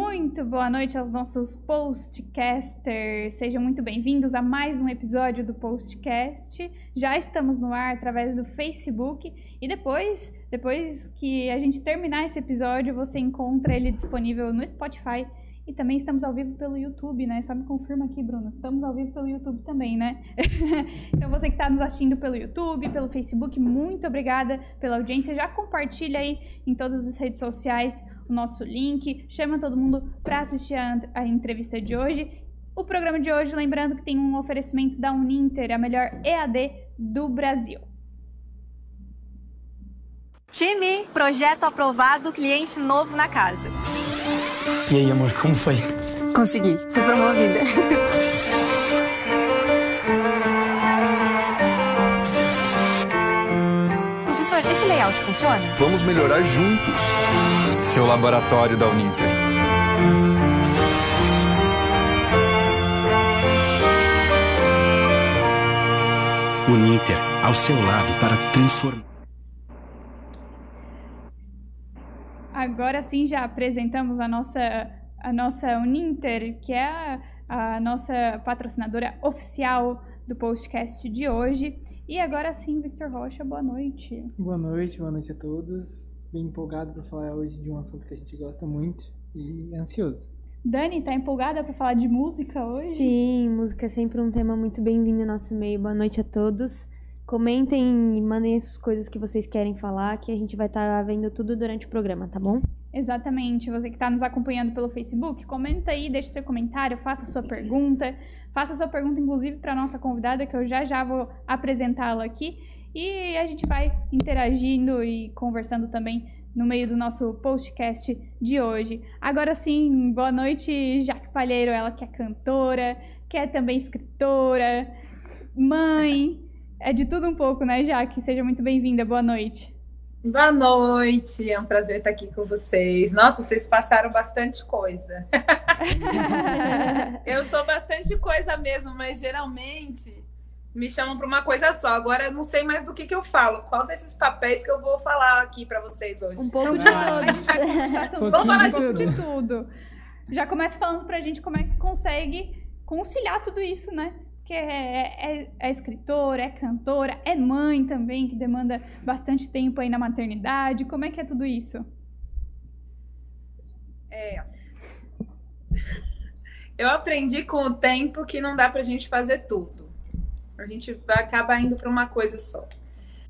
Muito boa noite aos nossos postcasters. Sejam muito bem-vindos a mais um episódio do Postcast. Já estamos no ar através do Facebook e depois, depois que a gente terminar esse episódio, você encontra ele disponível no Spotify e também estamos ao vivo pelo YouTube, né? Só me confirma aqui, Bruno. Estamos ao vivo pelo YouTube também, né? então você que está nos assistindo pelo YouTube, pelo Facebook, muito obrigada pela audiência. Já compartilha aí em todas as redes sociais o nosso link. Chama todo mundo para assistir a, a entrevista de hoje. O programa de hoje, lembrando que tem um oferecimento da Uninter, a melhor EAD do Brasil. Time, projeto aprovado, cliente novo na casa. E aí, amor, como foi? Consegui, fui promovida. Professor, esse layout funciona? Vamos melhorar juntos. Seu laboratório da Uninter. Uninter, ao seu lado para transformar. Agora sim já apresentamos a nossa, a nossa Uninter, que é a, a nossa patrocinadora oficial do podcast de hoje. E agora sim, Victor Rocha, boa noite. Boa noite, boa noite a todos. Bem empolgado para falar hoje de um assunto que a gente gosta muito e ansioso. Dani, tá empolgada para falar de música hoje? Sim, música é sempre um tema muito bem-vindo no nosso meio. Boa noite a todos. Comentem e mandem as coisas que vocês querem falar, que a gente vai estar tá vendo tudo durante o programa, tá bom? Exatamente. Você que está nos acompanhando pelo Facebook, comenta aí, deixe seu comentário, faça sua pergunta. Faça sua pergunta, inclusive, para a nossa convidada, que eu já já vou apresentá-la aqui. E a gente vai interagindo e conversando também no meio do nosso postcast de hoje. Agora sim, boa noite, Jaque Palheiro, ela que é cantora, que é também escritora, mãe, é de tudo um pouco, né, Jaque? Seja muito bem-vinda, boa noite. Boa noite, é um prazer estar aqui com vocês. Nossa, vocês passaram bastante coisa. eu sou bastante coisa mesmo, mas geralmente me chamam para uma coisa só. Agora eu não sei mais do que, que eu falo. Qual desses papéis que eu vou falar aqui para vocês hoje? Um pouco de todos. Vamos falar de, de tudo. Já começa falando para a gente como é que consegue conciliar tudo isso, né? Que é, é, é, escritora, é cantora, é mãe também, que demanda bastante tempo aí na maternidade. Como é que é tudo isso? É. Eu aprendi com o tempo que não dá pra gente fazer tudo. A gente vai acabar indo para uma coisa só.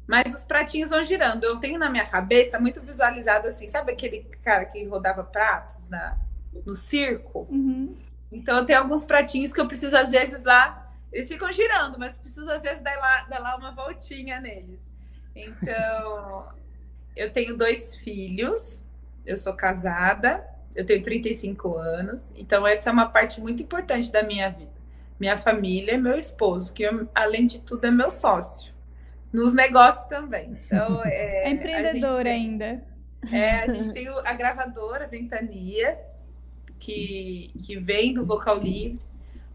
Mas os pratinhos vão girando. Eu tenho na minha cabeça muito visualizado assim, sabe aquele cara que rodava pratos na, no circo? Uhum. Então eu tenho alguns pratinhos que eu preciso às vezes lá eles ficam girando, mas preciso às vezes dar lá, dar lá uma voltinha neles. Então, eu tenho dois filhos, eu sou casada, eu tenho 35 anos, então essa é uma parte muito importante da minha vida. Minha família e meu esposo, que além de tudo é meu sócio. Nos negócios também. Então, é, é empreendedora tem, ainda. É, a gente tem a gravadora Ventania, que, que vem do Vocal Livre.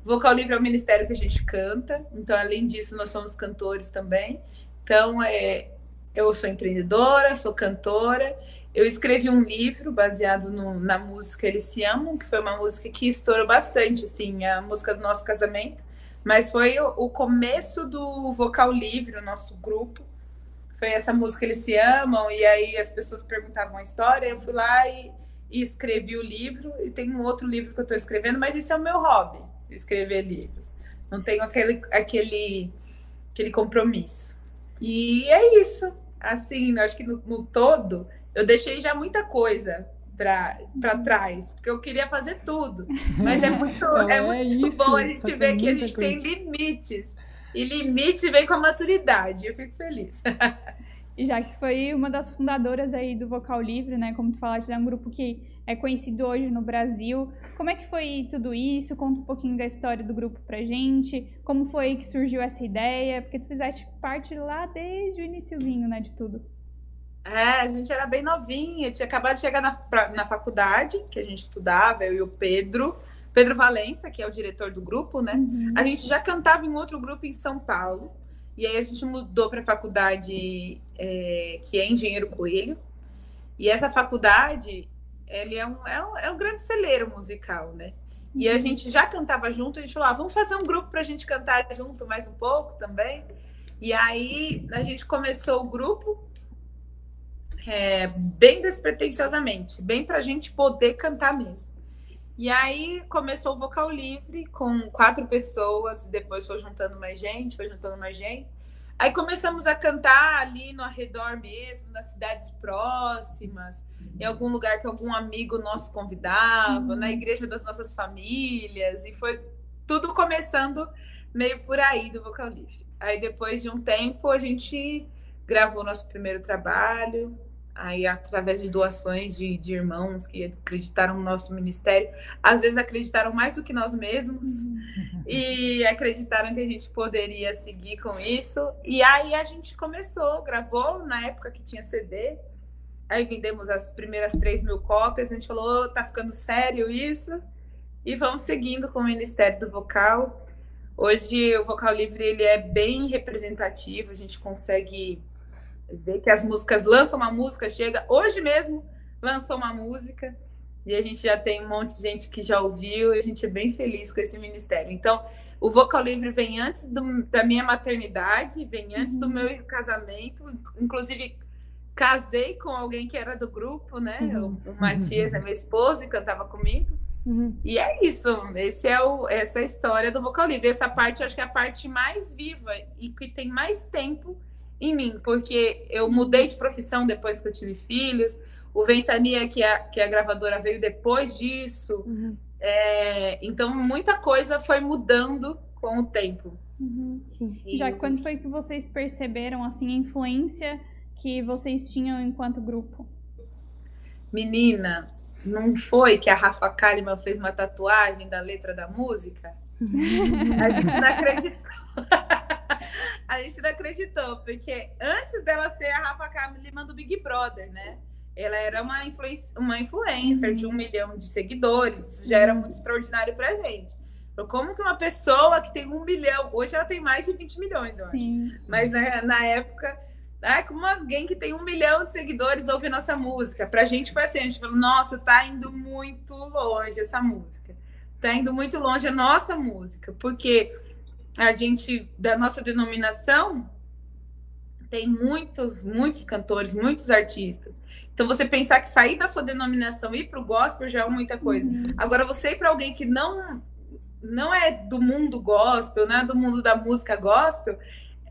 Vocal Livre é o ministério que a gente canta, então, além disso, nós somos cantores também. Então, é, eu sou empreendedora, sou cantora. Eu escrevi um livro baseado no, na música Eles Se Amam, que foi uma música que estourou bastante, assim, a música do nosso casamento. Mas foi o, o começo do Vocal Livre, o nosso grupo. Foi essa música Eles Se Amam, e aí as pessoas perguntavam a história, eu fui lá e, e escrevi o livro. E tem um outro livro que eu estou escrevendo, mas esse é o meu hobby escrever livros. Não tenho aquele, aquele, aquele compromisso. E é isso. Assim, acho que no, no todo, eu deixei já muita coisa para trás, porque eu queria fazer tudo. Mas é muito, então, é, é muito isso, bom a gente ver que a gente coisa. tem limites. E limite vem com a maturidade. Eu fico feliz. E já que tu foi uma das fundadoras aí do Vocal Livre, né? Como tu falaste, é um grupo que é conhecido hoje no Brasil. Como é que foi tudo isso? Conta um pouquinho da história do grupo pra gente. Como foi que surgiu essa ideia? Porque tu fizeste parte lá desde o iníciozinho, né, de tudo. É, a gente era bem novinha, tinha acabado de chegar na, pra, na faculdade, que a gente estudava, eu e o Pedro. Pedro Valença, que é o diretor do grupo, né? Uhum. A gente já cantava em outro grupo em São Paulo. E aí a gente mudou para a faculdade é, que é Engenheiro Coelho. E essa faculdade ele é um, é um, é um grande celeiro musical, né? E a gente já cantava junto, a gente falou, ah, vamos fazer um grupo para a gente cantar junto mais um pouco também. E aí a gente começou o grupo é, bem despretensiosamente, bem para a gente poder cantar mesmo. E aí começou o vocal livre com quatro pessoas, depois foi juntando mais gente, foi juntando mais gente. Aí começamos a cantar ali no arredor mesmo, nas cidades próximas, em algum lugar que algum amigo nosso convidava, uhum. na igreja das nossas famílias, e foi tudo começando meio por aí do Vocal. Aí depois de um tempo a gente gravou nosso primeiro trabalho, aí através de doações de, de, irmãos que acreditaram no nosso ministério, às vezes acreditaram mais do que nós mesmos uhum. e acreditaram que a gente poderia seguir com isso. E aí a gente começou, gravou na época que tinha CD, aí vendemos as primeiras 3 mil cópias, a gente falou, oh, tá ficando sério isso? E vamos seguindo com o Ministério do Vocal. Hoje o Vocal Livre ele é bem representativo, a gente consegue ver que as músicas lançam uma música, chega. Hoje mesmo lançou uma música e a gente já tem um monte de gente que já ouviu e a gente é bem feliz com esse ministério. Então, o Vocal Livre vem antes do, da minha maternidade, vem antes uhum. do meu casamento, inclusive casei com alguém que era do grupo, né? Uhum. O, o Matias é meu esposo e cantava comigo. Uhum. E é isso, esse é o, essa é a história do Vocal Livre. Essa parte, acho que é a parte mais viva e que tem mais tempo em mim, porque eu mudei de profissão depois que eu tive filhos. O Ventania, que é, que é a gravadora, veio depois disso. Uhum. É, então, muita coisa foi mudando com o tempo. Uhum. Já quando foi que vocês perceberam assim, a influência que vocês tinham enquanto grupo? Menina, não foi que a Rafa Kalimann fez uma tatuagem da letra da música? a gente não acreditou. a gente não acreditou, porque antes dela ser a Rafa Kalimann do Big Brother, né? Ela era uma, influ uma influencer de um milhão de seguidores, isso já era muito extraordinário pra gente. Como que uma pessoa que tem um milhão, hoje ela tem mais de 20 milhões, eu Sim. acho. Mas né, na época, ah, como alguém que tem um milhão de seguidores ouve nossa música. Pra gente foi assim, a gente falou, nossa, tá indo muito longe essa música. Tá indo muito longe a nossa música, porque a gente, da nossa denominação, tem muitos, muitos cantores, muitos artistas. Então, você pensar que sair da sua denominação e ir para o gospel já é muita coisa. Uhum. Agora, você ir para alguém que não, não é do mundo gospel, não é do mundo da música gospel,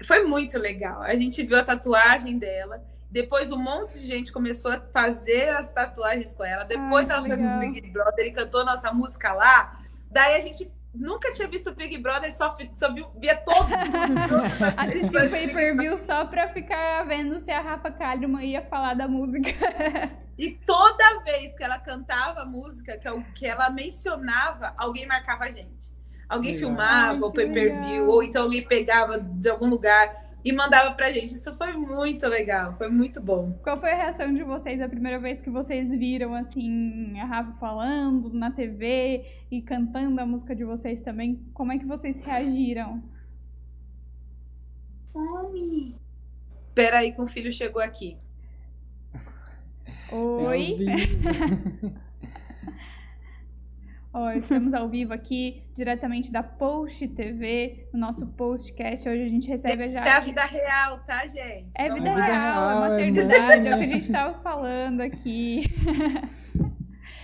foi muito legal. A gente viu a tatuagem dela. Depois um monte de gente começou a fazer as tatuagens com ela. Depois Ai, ela foi pro Big Brother e cantou nossa música lá. Daí a gente nunca tinha visto o Big Brother, só, só viu, via todo. Assistiu o pay-per-view só pra ficar vendo se a Rafa Kalimann ia falar da música. E toda vez que ela cantava a música, que, que ela mencionava, alguém marcava a gente. Alguém legal. filmava o pay-per-view, ou então alguém pegava de algum lugar e mandava pra gente. Isso foi muito legal, foi muito bom. Qual foi a reação de vocês a primeira vez que vocês viram, assim, a Rafa falando na TV e cantando a música de vocês também? Como é que vocês reagiram? Fome! Peraí que o filho chegou aqui. Oi! Oh, estamos ao vivo aqui, diretamente da Post TV, no nosso postcast. Hoje a gente recebe já. É a vida real, tá, gente? É vida, é vida real, é maternidade, é o que a gente estava falando aqui.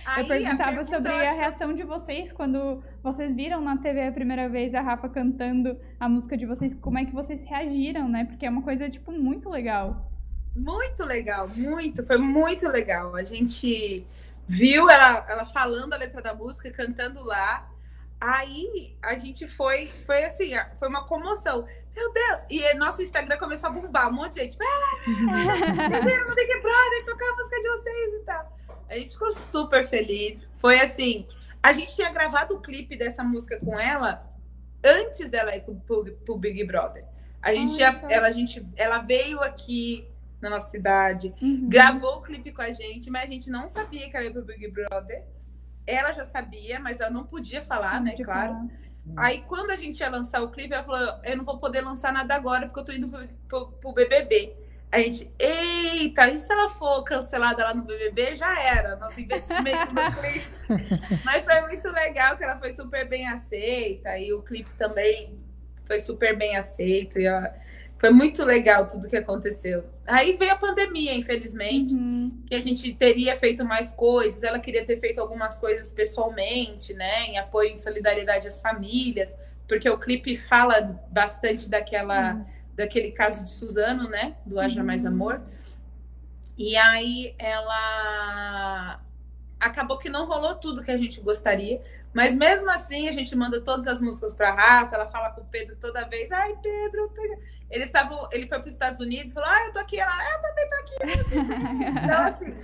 Aí, Eu perguntava sobre a reação de vocês quando vocês viram na TV a primeira vez a Rafa cantando a música de vocês, como é que vocês reagiram, né? Porque é uma coisa, tipo, muito legal. Muito legal, muito, foi muito legal. A gente viu ela, ela falando a letra da música, cantando lá. Aí a gente foi, foi assim, foi uma comoção. Meu Deus! E nosso Instagram começou a bombar, um monte de gente. Viram no Big Brother tocar a música de vocês e tal. A gente ficou super feliz. Foi assim, a gente tinha gravado o clipe dessa música com ela antes dela ir pro, pro, pro Big Brother. A gente, já, ela, a gente, ela veio aqui, na nossa cidade, uhum. gravou o clipe com a gente, mas a gente não sabia que ela ia pro Big Brother. Ela já sabia, mas ela não podia falar, não né? Claro. Falar. Aí, quando a gente ia lançar o clipe, ela falou: Eu não vou poder lançar nada agora porque eu tô indo pro, pro, pro BBB. A gente, eita, e se ela for cancelada lá no BBB, já era, nosso investimento no clipe. Mas foi muito legal que ela foi super bem aceita e o clipe também foi super bem aceito. E a, foi muito legal tudo que aconteceu. Aí veio a pandemia, infelizmente, uhum. que a gente teria feito mais coisas. Ela queria ter feito algumas coisas pessoalmente, né, em apoio e solidariedade às famílias, porque o clipe fala bastante daquela. Uhum daquele caso de Suzano, né? Do Haja Mais uhum. Amor. E aí ela acabou que não rolou tudo que a gente gostaria, mas mesmo assim a gente manda todas as músicas para Rafa, ela fala com o Pedro toda vez, ai Pedro, ele estava, ele foi para os Estados Unidos, falou, ah, eu tô aqui, ela, eu também tô aqui. então assim,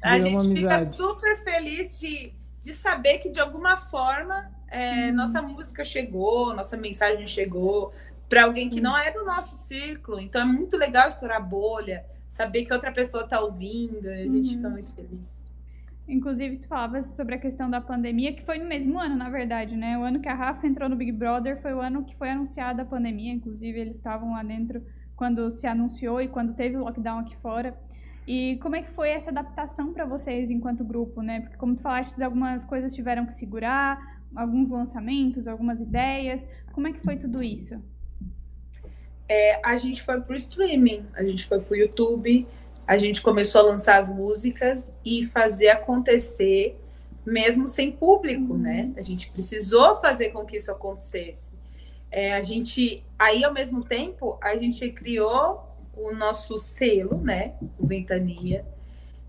a gente fica super feliz de, de saber que de alguma forma é, hum. nossa música chegou, nossa mensagem chegou, para alguém que não é do nosso círculo. Então é muito legal estourar bolha, saber que outra pessoa está ouvindo, a gente uhum. fica muito feliz. Inclusive, tu falavas sobre a questão da pandemia, que foi no mesmo ano, na verdade, né? O ano que a Rafa entrou no Big Brother foi o ano que foi anunciada a pandemia. Inclusive, eles estavam lá dentro quando se anunciou e quando teve o lockdown aqui fora. E como é que foi essa adaptação para vocês enquanto grupo, né? Porque como tu falaste, algumas coisas tiveram que segurar, alguns lançamentos, algumas ideias. Como é que foi tudo isso? é, a gente foi pro streaming, a gente foi pro YouTube, a gente começou a lançar as músicas e fazer acontecer mesmo sem público, uhum. né? A gente precisou fazer com que isso acontecesse. É, a gente, aí ao mesmo tempo, a gente criou o nosso selo, né? O Ventania.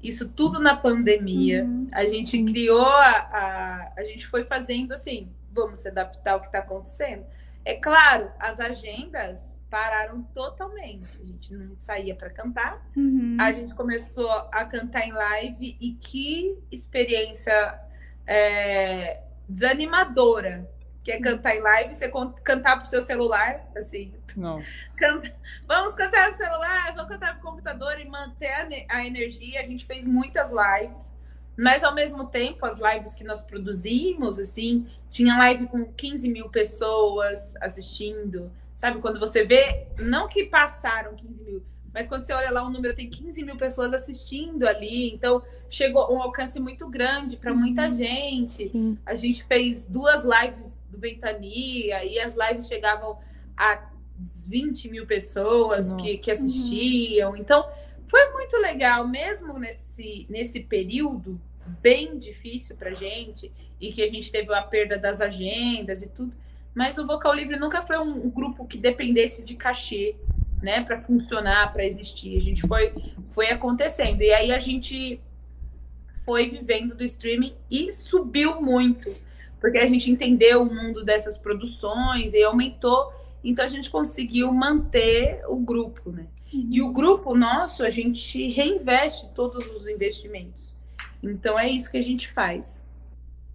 Isso tudo na pandemia. Uhum. A gente criou a, a, a gente foi fazendo assim, vamos se adaptar ao que está acontecendo. É claro, as agendas pararam totalmente. A gente não saía para cantar. Uhum. A gente começou a cantar em live e que experiência é, desanimadora que é cantar em live, você cantar pro seu celular, assim. Não. Canta, vamos cantar pro celular, vamos cantar pro computador e manter a, a energia. A gente fez muitas lives. Mas ao mesmo tempo, as lives que nós produzimos, assim, tinha live com 15 mil pessoas assistindo, Sabe, quando você vê, não que passaram 15 mil, mas quando você olha lá, o número tem 15 mil pessoas assistindo ali, então chegou um alcance muito grande para muita uhum. gente. Sim. A gente fez duas lives do Ventania e as lives chegavam a 20 mil pessoas que, que assistiam. Uhum. Então, foi muito legal, mesmo nesse, nesse período bem difícil para gente e que a gente teve a perda das agendas e tudo. Mas o Vocal Livre nunca foi um, grupo que dependesse de cachê, né, para funcionar, para existir. A gente foi foi acontecendo. E aí a gente foi vivendo do streaming e subiu muito, porque a gente entendeu o mundo dessas produções e aumentou, então a gente conseguiu manter o grupo, né? E o grupo nosso, a gente reinveste todos os investimentos. Então é isso que a gente faz.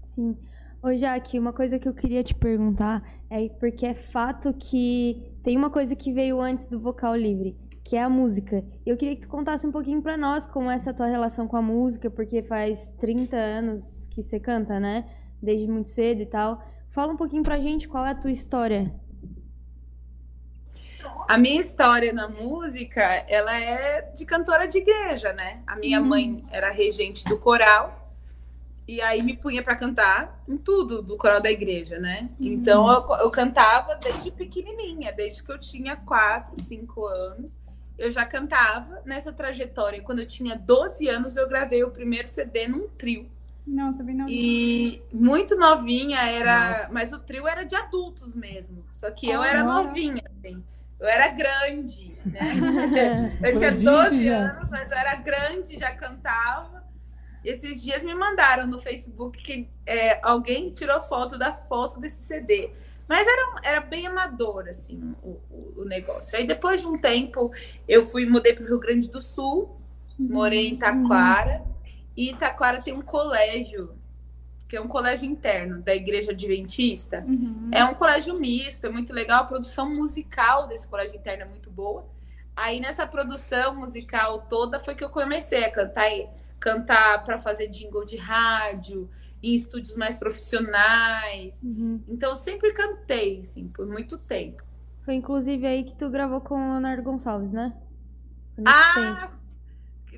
Sim. Ô, Jaque, uma coisa que eu queria te perguntar é porque é fato que tem uma coisa que veio antes do vocal livre, que é a música. E eu queria que tu contasse um pouquinho para nós como é essa tua relação com a música, porque faz 30 anos que você canta, né? Desde muito cedo e tal. Fala um pouquinho pra gente qual é a tua história. A minha história na música, ela é de cantora de igreja, né? A minha uhum. mãe era regente do coral e aí me punha para cantar em tudo do coral da igreja, né? Uhum. Então eu, eu, cantava desde pequenininha, desde que eu tinha 4, 5 anos. Eu já cantava nessa trajetória. Quando eu tinha 12 anos, eu gravei o primeiro CD num trio. Nossa, bem novinha. E muito novinha era. Nossa. Mas o trio era de adultos mesmo. Só que eu era novinha, assim. Eu era grande, né? eu tinha 12 anos, mas eu era grande, já cantava. Esses dias me mandaram no Facebook que é, alguém tirou foto da foto desse CD. Mas era, era bem amador, assim, o, o, o negócio. Aí depois de um tempo, eu fui, mudei para o Rio Grande do Sul, morei em Taquara. E Taquara tem um colégio, que é um colégio interno da Igreja Adventista. Uhum. É um colégio misto, é muito legal. A produção musical desse colégio interno é muito boa. Aí nessa produção musical toda foi que eu comecei a cantar cantar para fazer jingle de rádio, em estúdios mais profissionais. Uhum. Então, eu sempre cantei, assim, por muito tempo. Foi inclusive aí que tu gravou com o Leonardo Gonçalves, né? Ah,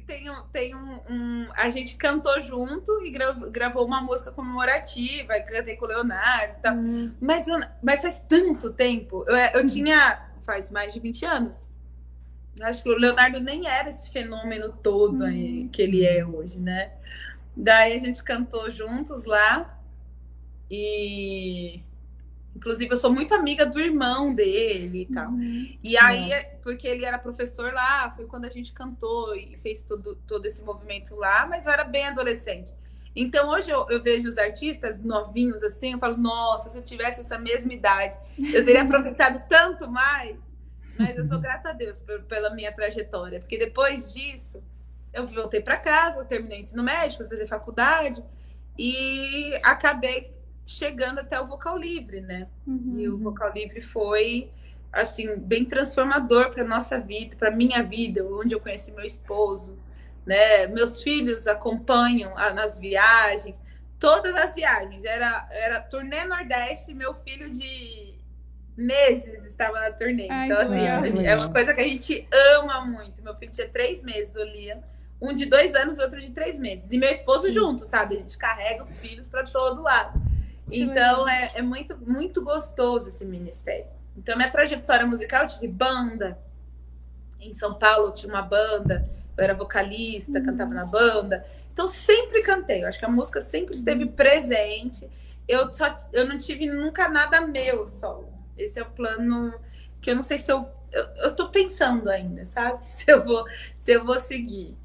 tem, um, tem um, um, A gente cantou junto e gravou, gravou uma música comemorativa, cantei com o Leonardo e tal. Hum. Mas, mas faz tanto tempo. Eu, eu tinha. Faz mais de 20 anos. Acho que o Leonardo nem era esse fenômeno todo aí, que ele é hoje, né? Daí a gente cantou juntos lá. E inclusive eu sou muito amiga do irmão dele e tal. Uhum. E aí, porque ele era professor lá, foi quando a gente cantou e fez todo, todo esse movimento lá, mas eu era bem adolescente. Então hoje eu, eu, vejo os artistas novinhos assim, eu falo, nossa, se eu tivesse essa mesma idade, eu teria aproveitado tanto mais. Mas eu sou grata a Deus pela minha trajetória, porque depois disso eu voltei para casa, eu terminei ensino médio, fui fazer faculdade e acabei chegando até o vocal livre, né? Uhum. E o vocal livre foi assim bem transformador para nossa vida, para minha vida, onde eu conheci meu esposo, né? Meus filhos acompanham a, nas viagens, todas as viagens. Era era turnê Nordeste, meu filho de meses estava na turnê. Ai, então assim, é uma coisa que a gente ama muito. Meu filho tinha três meses, o Liam. Um de dois anos outro de três meses. E meu esposo junto, sabe? A gente carrega os filhos para todo lado. Então é, é, muito, muito gostoso esse ministério. Então, minha trajetória musical, eu tive banda. Em São Paulo eu tinha uma banda, eu era vocalista, uhum. cantava na banda. Então, sempre cantei. Eu acho que a música sempre esteve uhum. presente. Eu, só, eu não tive nunca nada meu solo. Esse é o plano que eu não sei se eu. Eu, eu tô pensando ainda, sabe? Se eu vou, se eu vou seguir.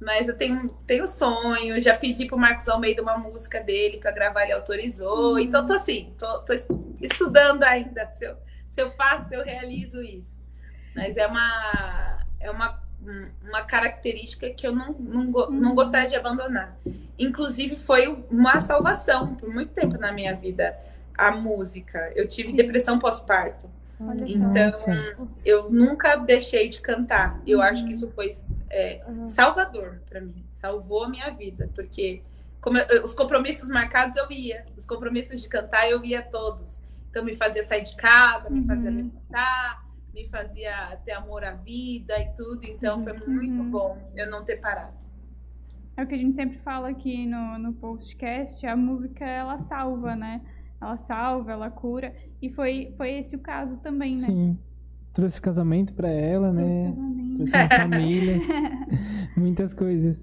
Mas eu tenho, tenho sonho, já pedi pro Marcos Almeida uma música dele para gravar, ele autorizou. Uhum. Então tô assim, tô, tô, estudando ainda se eu, se eu faço, se eu realizo isso. Mas é uma, é uma, uma característica que eu não, não, não uhum. gostaria de abandonar. Inclusive, foi uma salvação por muito tempo na minha vida a música. Eu tive depressão pós-parto. Então, eu nunca deixei de cantar. Eu uhum. acho que isso foi é, uhum. salvador para mim. Salvou a minha vida, porque eu, os compromissos marcados eu ia, os compromissos de cantar eu ia todos. Então, me fazia sair de casa, me fazia uhum. levantar, me fazia ter amor à vida e tudo. Então, foi muito uhum. bom eu não ter parado. É o que a gente sempre fala aqui no, no podcast, a música ela salva, né? Ela salva, ela cura. E foi, foi esse o caso também, né? Sim. Trouxe casamento para ela, Trouxe né? Casamento. Trouxe uma família. muitas coisas.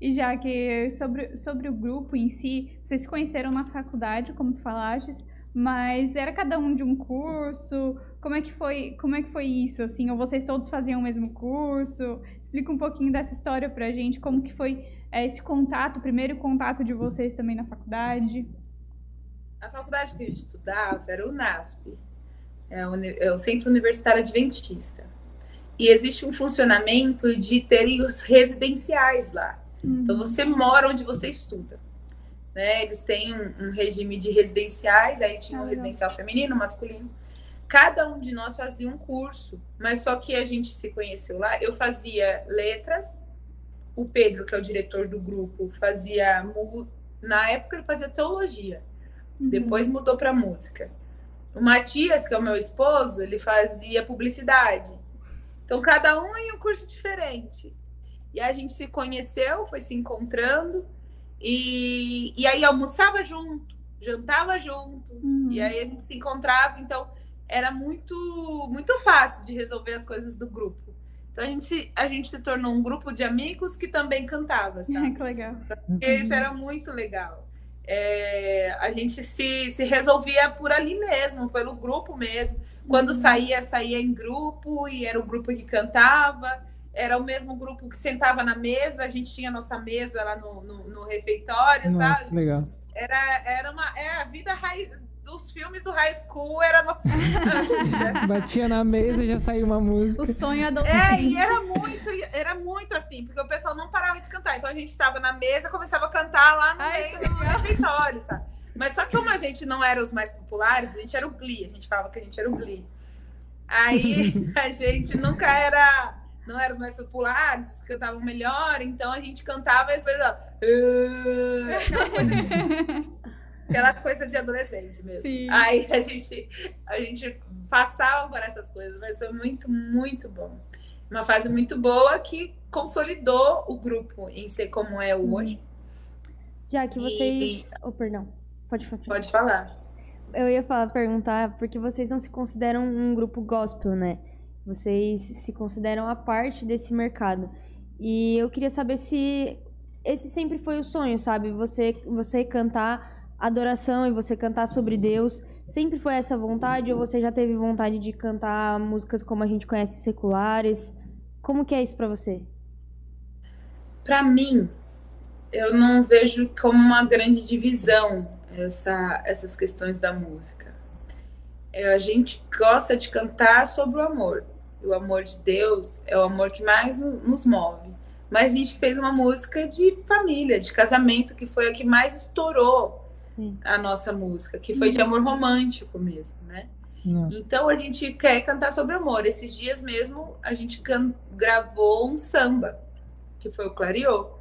E já que sobre, sobre o grupo em si, vocês se conheceram na faculdade, como tu falaste, mas era cada um de um curso? Como é que foi, como é que foi isso assim? Ou vocês todos faziam o mesmo curso? Explica um pouquinho dessa história pra gente, como que foi é, esse contato, o primeiro contato de vocês também na faculdade? A faculdade que eu estudava era o NASP, é o, é o Centro Universitário Adventista. E existe um funcionamento de terem os residenciais lá. Uhum. Então você mora onde você estuda. Né? Eles têm um, um regime de residenciais, aí tinha um residencial feminino, masculino. Cada um de nós fazia um curso, mas só que a gente se conheceu lá. Eu fazia letras, o Pedro, que é o diretor do grupo, fazia. Na época ele fazia teologia. Uhum. Depois mudou para música. O Matias, que é o meu esposo, ele fazia publicidade. Então, cada um em um curso diferente. E a gente se conheceu, foi se encontrando. E, e aí almoçava junto, jantava junto. Uhum. E aí a gente se encontrava. Então, era muito, muito fácil de resolver as coisas do grupo. Então, a gente, a gente se tornou um grupo de amigos que também cantava, sabe? que legal. Isso era muito legal é, a gente se, se resolvia por ali mesmo, pelo grupo mesmo. Quando uhum. saía, saía em grupo e era o grupo que cantava. Era o mesmo grupo que sentava na mesa, a gente tinha nossa mesa lá no, no, no refeitório, Nossa, sabe? Legal. Era, era uma é a vida raiz, dos filmes do high school era nossa Batia na mesa e já saiu uma música. O sonho adolescente. É, e era muito, era muito assim, porque o pessoal não parava de cantar. Então a gente estava na mesa e começava a cantar lá no Ai, meio do refeitório, sabe? Mas só que como a gente não era os mais populares, a gente era o Glee, a gente falava que a gente era o Glee. Aí a gente nunca era não eram os mais populares, cantavam melhor, então a gente cantava e as pessoas. Aquela coisa de adolescente mesmo. Sim. Aí a gente, a gente passava por essas coisas, mas foi muito, muito bom. uma fase muito boa que consolidou o grupo em ser como é hoje. Já que vocês. Oh, perdão. Pode falar. Pode falar. Eu ia falar, perguntar, porque vocês não se consideram um grupo gospel, né? Vocês se consideram a parte desse mercado. E eu queria saber se esse sempre foi o sonho, sabe? Você, você cantar adoração e você cantar sobre Deus. Sempre foi essa vontade ou você já teve vontade de cantar músicas como a gente conhece seculares? Como que é isso para você? Para mim, eu não vejo como uma grande divisão essa, essas questões da música. É, a gente gosta de cantar sobre o amor. O amor de Deus é o amor que mais nos move. Mas a gente fez uma música de família, de casamento, que foi a que mais estourou Sim. a nossa música, que foi de uhum. amor romântico mesmo, né? Nossa. Então a gente quer cantar sobre amor. Esses dias mesmo a gente gravou um samba, que foi o Clariô.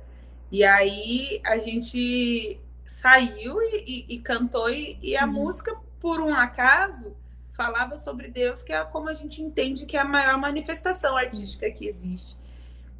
E aí a gente saiu e, e, e cantou, e, e a uhum. música, por um acaso, falava sobre Deus, que é como a gente entende que é a maior manifestação artística que existe.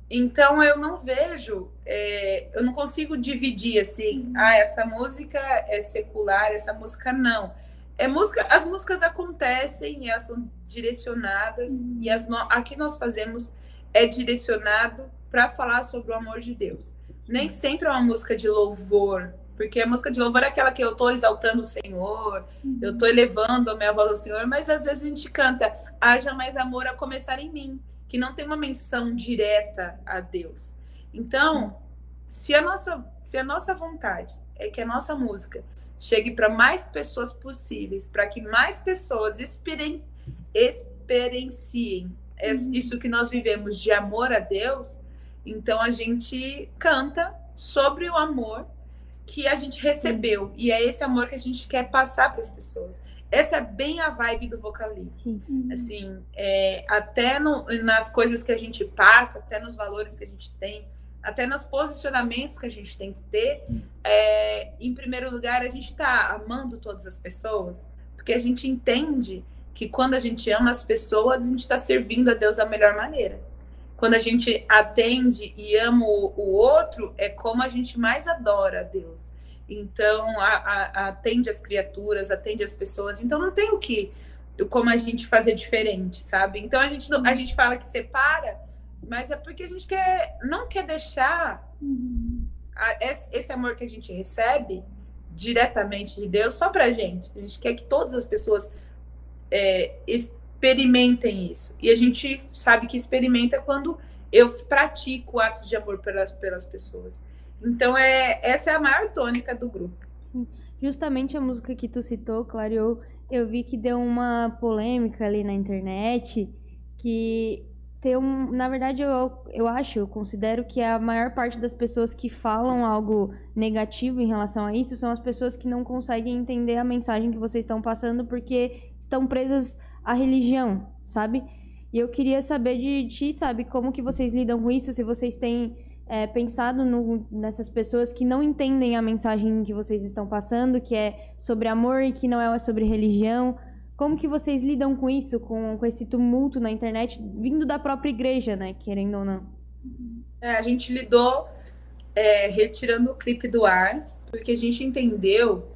Então eu não vejo, é, eu não consigo dividir assim, uhum. ah, essa música é secular, essa música não. É música, as músicas acontecem e elas são direcionadas uhum. e as no, aqui nós fazemos é direcionado para falar sobre o amor de Deus. Nem sempre é uma música de louvor, porque a música de louvor é aquela que eu estou exaltando o Senhor, uhum. eu estou elevando a minha voz ao Senhor, mas às vezes a gente canta, haja mais amor a começar em mim que não tem uma menção direta a Deus. Então, se a nossa, se a nossa vontade é que a nossa música chegue para mais pessoas possíveis, para que mais pessoas experien, experienciem uhum. isso que nós vivemos de amor a Deus, então a gente canta sobre o amor que a gente recebeu. Uhum. E é esse amor que a gente quer passar para as pessoas. Essa é bem a vibe do vocalismo. Uhum. Assim, é, até no, nas coisas que a gente passa, até nos valores que a gente tem, até nos posicionamentos que a gente tem que ter, é, em primeiro lugar, a gente está amando todas as pessoas, porque a gente entende que quando a gente ama as pessoas, a gente está servindo a Deus da melhor maneira. Quando a gente atende e ama o, o outro, é como a gente mais adora a Deus. Então, a, a, atende as criaturas, atende as pessoas. Então, não tem o que, como a gente fazer diferente, sabe? Então, a gente, a gente fala que separa, mas é porque a gente quer, não quer deixar a, esse amor que a gente recebe diretamente de Deus só pra gente. A gente quer que todas as pessoas é, experimentem isso. E a gente sabe que experimenta quando eu pratico atos de amor pelas, pelas pessoas. Então, é, essa é a maior tônica do grupo. Justamente a música que tu citou, Clareou, eu vi que deu uma polêmica ali na internet, que tem um... Na verdade, eu, eu acho, eu considero que a maior parte das pessoas que falam algo negativo em relação a isso são as pessoas que não conseguem entender a mensagem que vocês estão passando porque estão presas à religião, sabe? E eu queria saber de ti, sabe, como que vocês lidam com isso, se vocês têm é, pensado no, nessas pessoas que não entendem a mensagem que vocês estão passando, que é sobre amor e que não é sobre religião. Como que vocês lidam com isso, com, com esse tumulto na internet, vindo da própria igreja, né? Querendo ou não. É, a gente lidou é, retirando o clipe do ar, porque a gente entendeu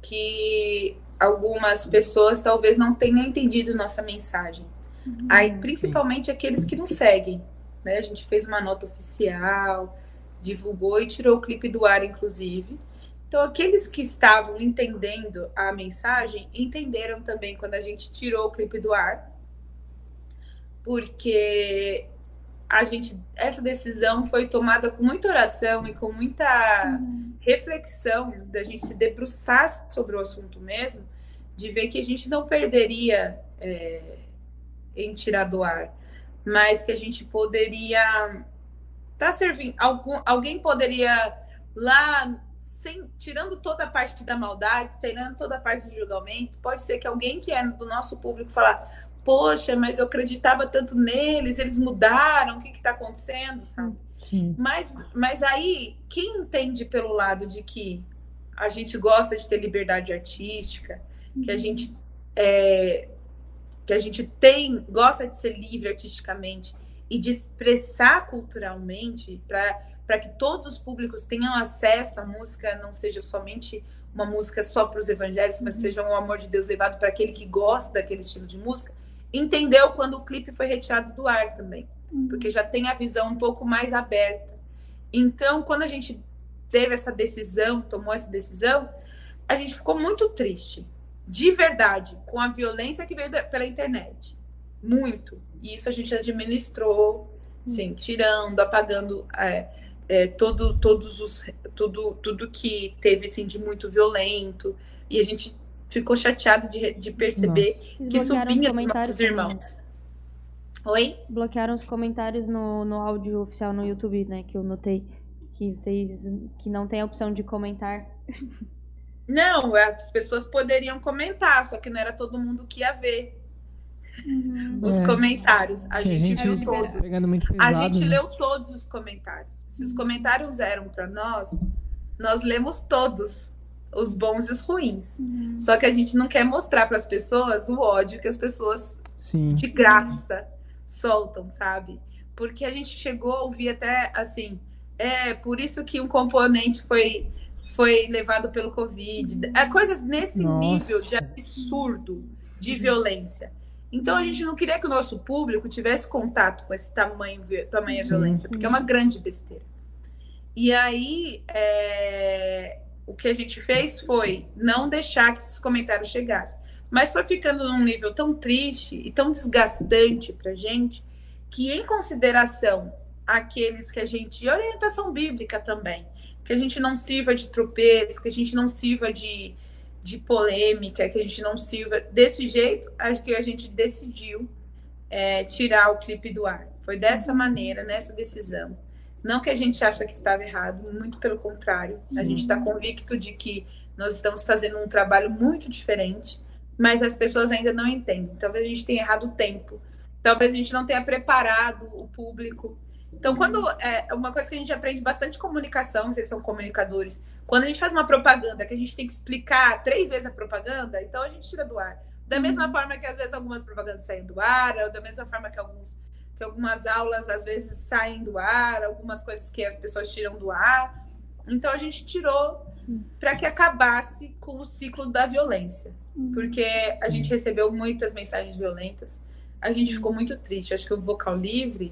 que algumas pessoas talvez não tenham entendido nossa mensagem. Uhum, Aí, principalmente sim. aqueles que nos seguem né? A gente fez uma nota oficial, divulgou e tirou o clipe do ar, inclusive. Então, aqueles que estavam entendendo a mensagem entenderam também quando a gente tirou o clipe do ar, porque a gente essa decisão foi tomada com muita oração e com muita uhum. reflexão da gente se debruçar sobre o assunto mesmo, de ver que a gente não perderia é, em tirar do ar mas que a gente poderia tá servindo algum, alguém poderia lá sem, tirando toda a parte da maldade, tirando toda a parte do julgamento, pode ser que alguém que é do nosso público falar, poxa, mas eu acreditava tanto neles, eles mudaram, o que está acontecendo, sabe? Mas, mas aí, quem entende pelo lado de que a gente gosta de ter liberdade artística, que a uhum. gente é, que a gente tem, gosta de ser livre artisticamente e de expressar culturalmente para que todos os públicos tenham acesso à música, não seja somente uma música só para os evangélicos, mas seja um amor de Deus levado para aquele que gosta daquele estilo de música, entendeu quando o clipe foi retirado do ar também, porque já tem a visão um pouco mais aberta. Então, quando a gente teve essa decisão, tomou essa decisão, a gente ficou muito triste, de verdade, com a violência que veio pela internet. Muito. E isso a gente administrou, sim, tirando, apagando é, é, todo, todos os, tudo, tudo que teve assim, de muito violento. E a gente ficou chateado de, de perceber Nossa. que isso vinha dos nossos irmãos. Oi? Bloquearam os comentários no, no áudio oficial no YouTube, né? Que eu notei que vocês que não tem a opção de comentar. Não, as pessoas poderiam comentar, só que não era todo mundo que ia ver uhum. os é. comentários. A gente, a gente viu todos. Pesado, a gente né? leu todos os comentários. Se os uhum. comentários eram para nós, nós lemos todos, os bons e os ruins. Uhum. Só que a gente não quer mostrar para as pessoas o ódio que as pessoas Sim. de graça soltam, sabe? Porque a gente chegou a ouvir até assim, é por isso que um componente foi foi levado pelo Covid. É coisas nesse Nossa. nível de absurdo de violência. Então a gente não queria que o nosso público tivesse contato com esse tamanho, tamanho violência, porque é uma grande besteira. E aí é... o que a gente fez foi não deixar que esses comentários chegassem. Mas foi ficando num nível tão triste e tão desgastante pra gente que, em consideração aqueles que a gente. E orientação bíblica também que a gente não sirva de tropeço, que a gente não sirva de, de polêmica, que a gente não sirva desse jeito, acho que a gente decidiu é, tirar o clipe do ar. Foi dessa uhum. maneira, nessa decisão. Não que a gente acha que estava errado, muito pelo contrário. A gente está uhum. convicto de que nós estamos fazendo um trabalho muito diferente, mas as pessoas ainda não entendem. Talvez a gente tenha errado o tempo, talvez a gente não tenha preparado o público então, quando é uma coisa que a gente aprende bastante comunicação, vocês são comunicadores, quando a gente faz uma propaganda que a gente tem que explicar três vezes a propaganda, então a gente tira do ar. Da mesma uhum. forma que às vezes algumas propagandas saem do ar, ou da mesma forma que alguns que algumas aulas às vezes saem do ar, algumas coisas que as pessoas tiram do ar. Então a gente tirou para que acabasse com o ciclo da violência, uhum. porque a gente recebeu muitas mensagens violentas. A gente ficou muito triste. Acho que o vocal livre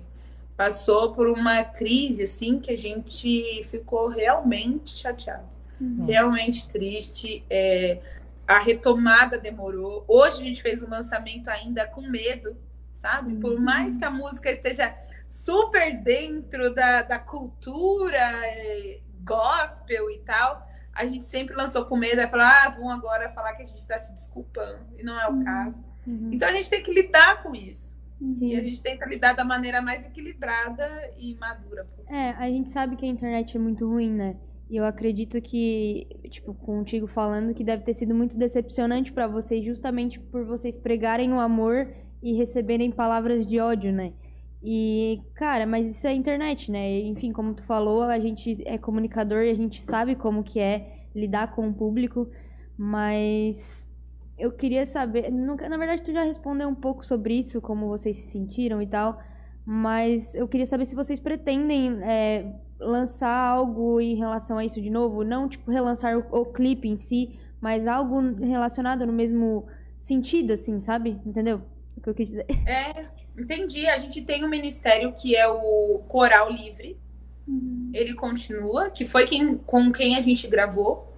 passou por uma crise assim que a gente ficou realmente chateado, uhum. realmente triste. É, a retomada demorou. Hoje a gente fez um lançamento ainda com medo, sabe? Por uhum. mais que a música esteja super dentro da, da cultura é, gospel e tal, a gente sempre lançou com medo, é falar, ah, vão agora falar que a gente está se desculpando, e não é o uhum. caso. Uhum. Então a gente tem que lidar com isso. Sim. E a gente tenta lidar da maneira mais equilibrada e madura possível. É, a gente sabe que a internet é muito ruim, né? E eu acredito que, tipo, contigo falando, que deve ter sido muito decepcionante para vocês, justamente por vocês pregarem o amor e receberem palavras de ódio, né? E, cara, mas isso é internet, né? Enfim, como tu falou, a gente é comunicador e a gente sabe como que é lidar com o público, mas eu queria saber. Na verdade, tu já respondeu um pouco sobre isso, como vocês se sentiram e tal. Mas eu queria saber se vocês pretendem é, lançar algo em relação a isso de novo. Não, tipo, relançar o, o clipe em si, mas algo relacionado no mesmo sentido, assim, sabe? Entendeu? O que eu quis dizer. É, entendi. A gente tem um ministério que é o Coral Livre. Uhum. Ele continua, que foi quem, com quem a gente gravou.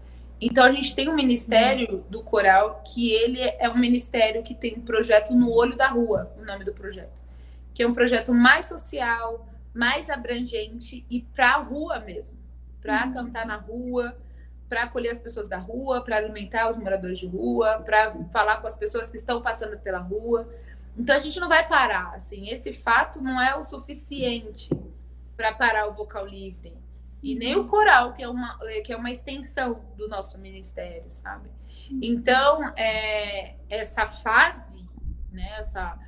Então a gente tem um ministério do coral que ele é um ministério que tem um projeto no olho da rua, o nome do projeto, que é um projeto mais social, mais abrangente e para a rua mesmo, para uhum. cantar na rua, para acolher as pessoas da rua, para alimentar os moradores de rua, para falar com as pessoas que estão passando pela rua. Então a gente não vai parar, assim, esse fato não é o suficiente para parar o vocal livre e nem o coral, que é uma, que é uma extensão do nosso ministério, sabe? Então, é, essa fase, né, essa,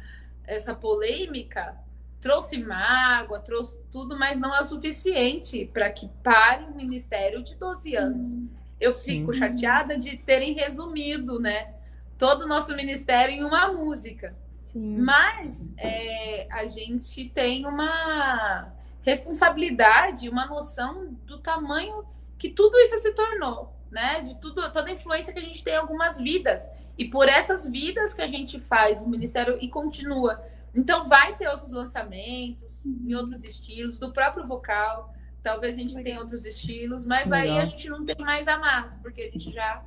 essa polêmica trouxe mágoa, trouxe tudo, mas não é o suficiente para que pare um ministério de 12 anos. Eu fico chateada de terem resumido, né, todo o nosso ministério em uma música. Sim. Mas é, a gente tem uma responsabilidade, uma noção do tamanho que tudo isso se tornou, né? De tudo, toda a influência que a gente tem em algumas vidas. E por essas vidas que a gente faz o Ministério e continua. Então vai ter outros lançamentos em outros estilos, do próprio vocal. Talvez a gente tenha outros estilos, mas aí Legal. a gente não tem mais a massa, porque a gente já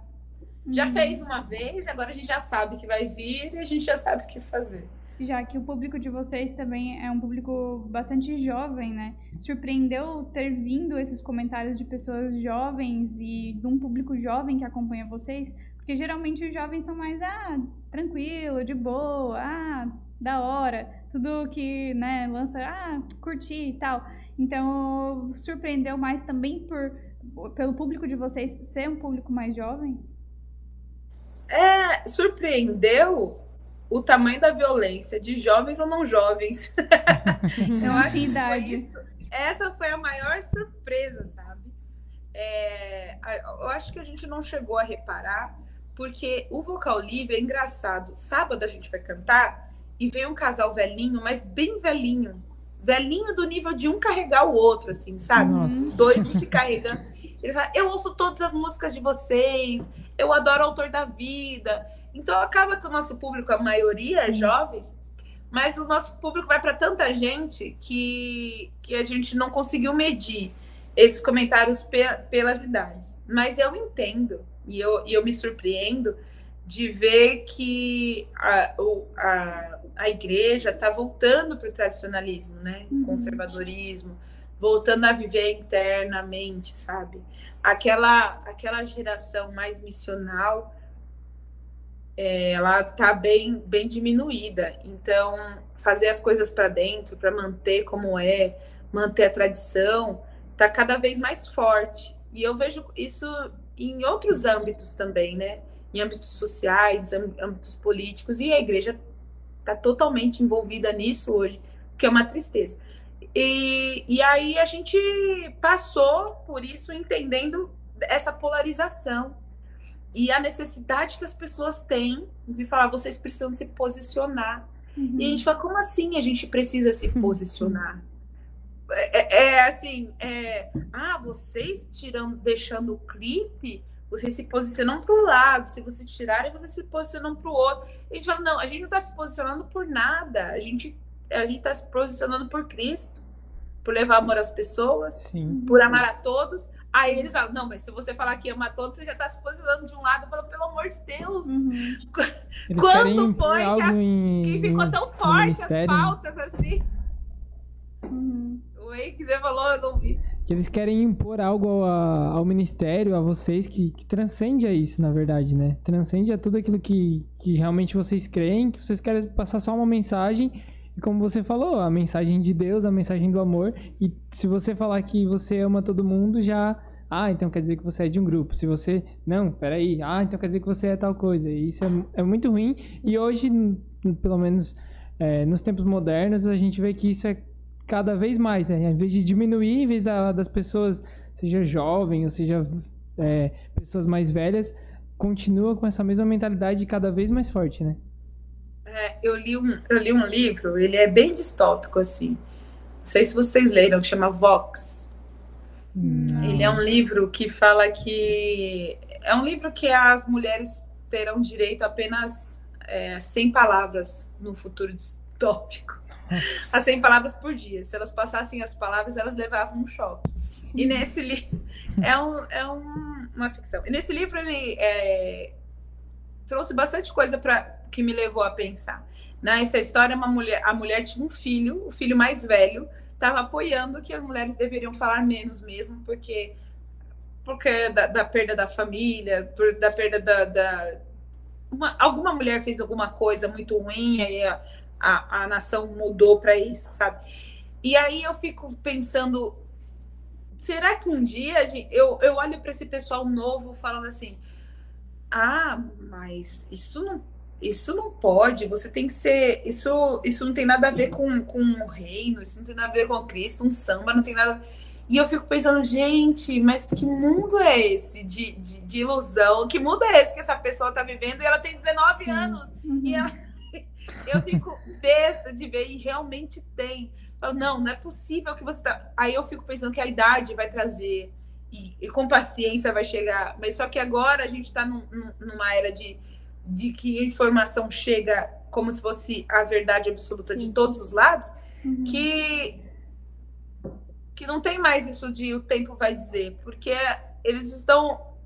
já Uhum. fez uma vez, agora a gente já sabe que vai vir e a gente já sabe o que fazer. Já que o público de vocês também é um público bastante jovem, né? Surpreendeu ter vindo esses comentários de pessoas jovens e de um público jovem que acompanha vocês? Porque geralmente os jovens são mais, ah, tranquilo, de boa, ah, da hora, tudo que, né, lança, ah, curti e tal. Então, surpreendeu mais também por pelo público de vocês ser um público mais jovem? É, surpreendeu o tamanho da violência de jovens ou não jovens. Eu acho que foi isso. Essa foi a maior surpresa, sabe? É, eu acho que a gente não chegou a reparar, porque o vocal livre é engraçado. Sábado a gente vai cantar e vem um casal velhinho, mas bem velhinho. Velhinho do nível de um carregar o outro, assim, sabe? Nossa. Os dois um se carregando. Eles falam, eu ouço todas as músicas de vocês, eu adoro o autor da vida. Então acaba que o nosso público, a maioria é jovem, mas o nosso público vai para tanta gente que, que a gente não conseguiu medir esses comentários pe- pelas idades. Mas eu entendo e eu, e eu me surpreendo de ver que a, a, a igreja está voltando para o tradicionalismo, né? Uhum. Conservadorismo, voltando a viver internamente, sabe? Aquela, aquela geração mais missional é, ela tá bem, bem diminuída. Então, fazer as coisas para dentro, para manter como é, manter a tradição, tá cada vez mais forte. E eu vejo isso em outros âmbitos também, né? Em âmbitos sociais, âmb- âmbitos políticos, e a igreja está totalmente envolvida nisso hoje, que é uma tristeza. E, e aí a gente passou por isso entendendo essa polarização e a necessidade que as pessoas têm de falar, vocês precisam se posicionar. E a gente fala, como assim a gente precisa se posicionar? É, é- é assim, é, ah, vocês tirando, deixando o clipe, vocês se posicionam para o lado, se vocês tirarem, vocês se posicionam para o outro. E a gente fala, não, a gente não está se posicionando por nada, a gente a gente está se posicionando por Cristo, por levar amor às pessoas, Sim. por amar a todos. Aí eles falam, não, mas se você falar que ama todos, você já está se posicionando de um lado, eu falo, pelo amor de Deus, Uhum. Quando foi que as- em, que ficou tão forte as pautas assim. Uhum. Oi, que você falou, eu não vi. Que eles querem impor algo ao, ao ministério, a vocês, que, que transcende a isso, na verdade, né? Transcende a tudo aquilo que, que realmente vocês creem, que vocês querem passar só uma mensagem. E como você falou, a mensagem de Deus, a mensagem do amor. E se você falar que você ama todo mundo, já. Ah, então quer dizer que você é de um grupo. Se você. Não, peraí. Ah, então quer dizer que você é tal coisa. E isso é, é muito ruim. E hoje, pelo menos é, nos tempos modernos, a gente vê que isso é cada vez mais, né? Em vez de diminuir, em vez da- das pessoas, seja jovem ou seja é, pessoas mais velhas, continua com essa mesma mentalidade cada vez mais forte, né? É, eu, li um, eu li um livro, ele é bem distópico, assim. Não sei se vocês leram, que chama Vox. Não. Ele é um livro que fala que. É um livro que as mulheres terão direito apenas é, 100 palavras no futuro distópico. A 100 palavras por dia. Se elas passassem as palavras, elas levavam um choque. E nesse livro. É, um, é um- uma ficção. E nesse livro ele é, trouxe bastante coisa para que me levou a pensar. Nessa história, uma mulher, a mulher tinha um filho, o filho mais velho, estava apoiando que as mulheres deveriam falar menos mesmo, porque porque da, da perda da família, por- da perda da, da- uma- alguma mulher fez alguma coisa muito ruim e aí a, a, a nação mudou para isso, sabe? E aí eu fico pensando, será que um dia gente- eu, eu olho para esse pessoal novo falando assim, ah, mas isso não isso não pode, você tem que ser. Isso, isso não tem nada a ver com, com o reino, isso não tem nada a ver com Cristo, um samba, não tem nada. E eu fico pensando, gente, mas que mundo é esse de, de, de ilusão? Que mundo é esse que essa pessoa tá vivendo? E ela tem 19 anos. Uhum. E ela, Eu fico besta de ver e realmente tem. Eu, não, não é possível que você tá. Aí eu fico pensando que a idade vai trazer e, e com paciência vai chegar. Mas só que agora a gente está num, numa era de, de que a informação chega como se fosse a verdade absoluta de todos os lados, uhum. que que não tem mais isso de o tempo vai dizer, porque eles estão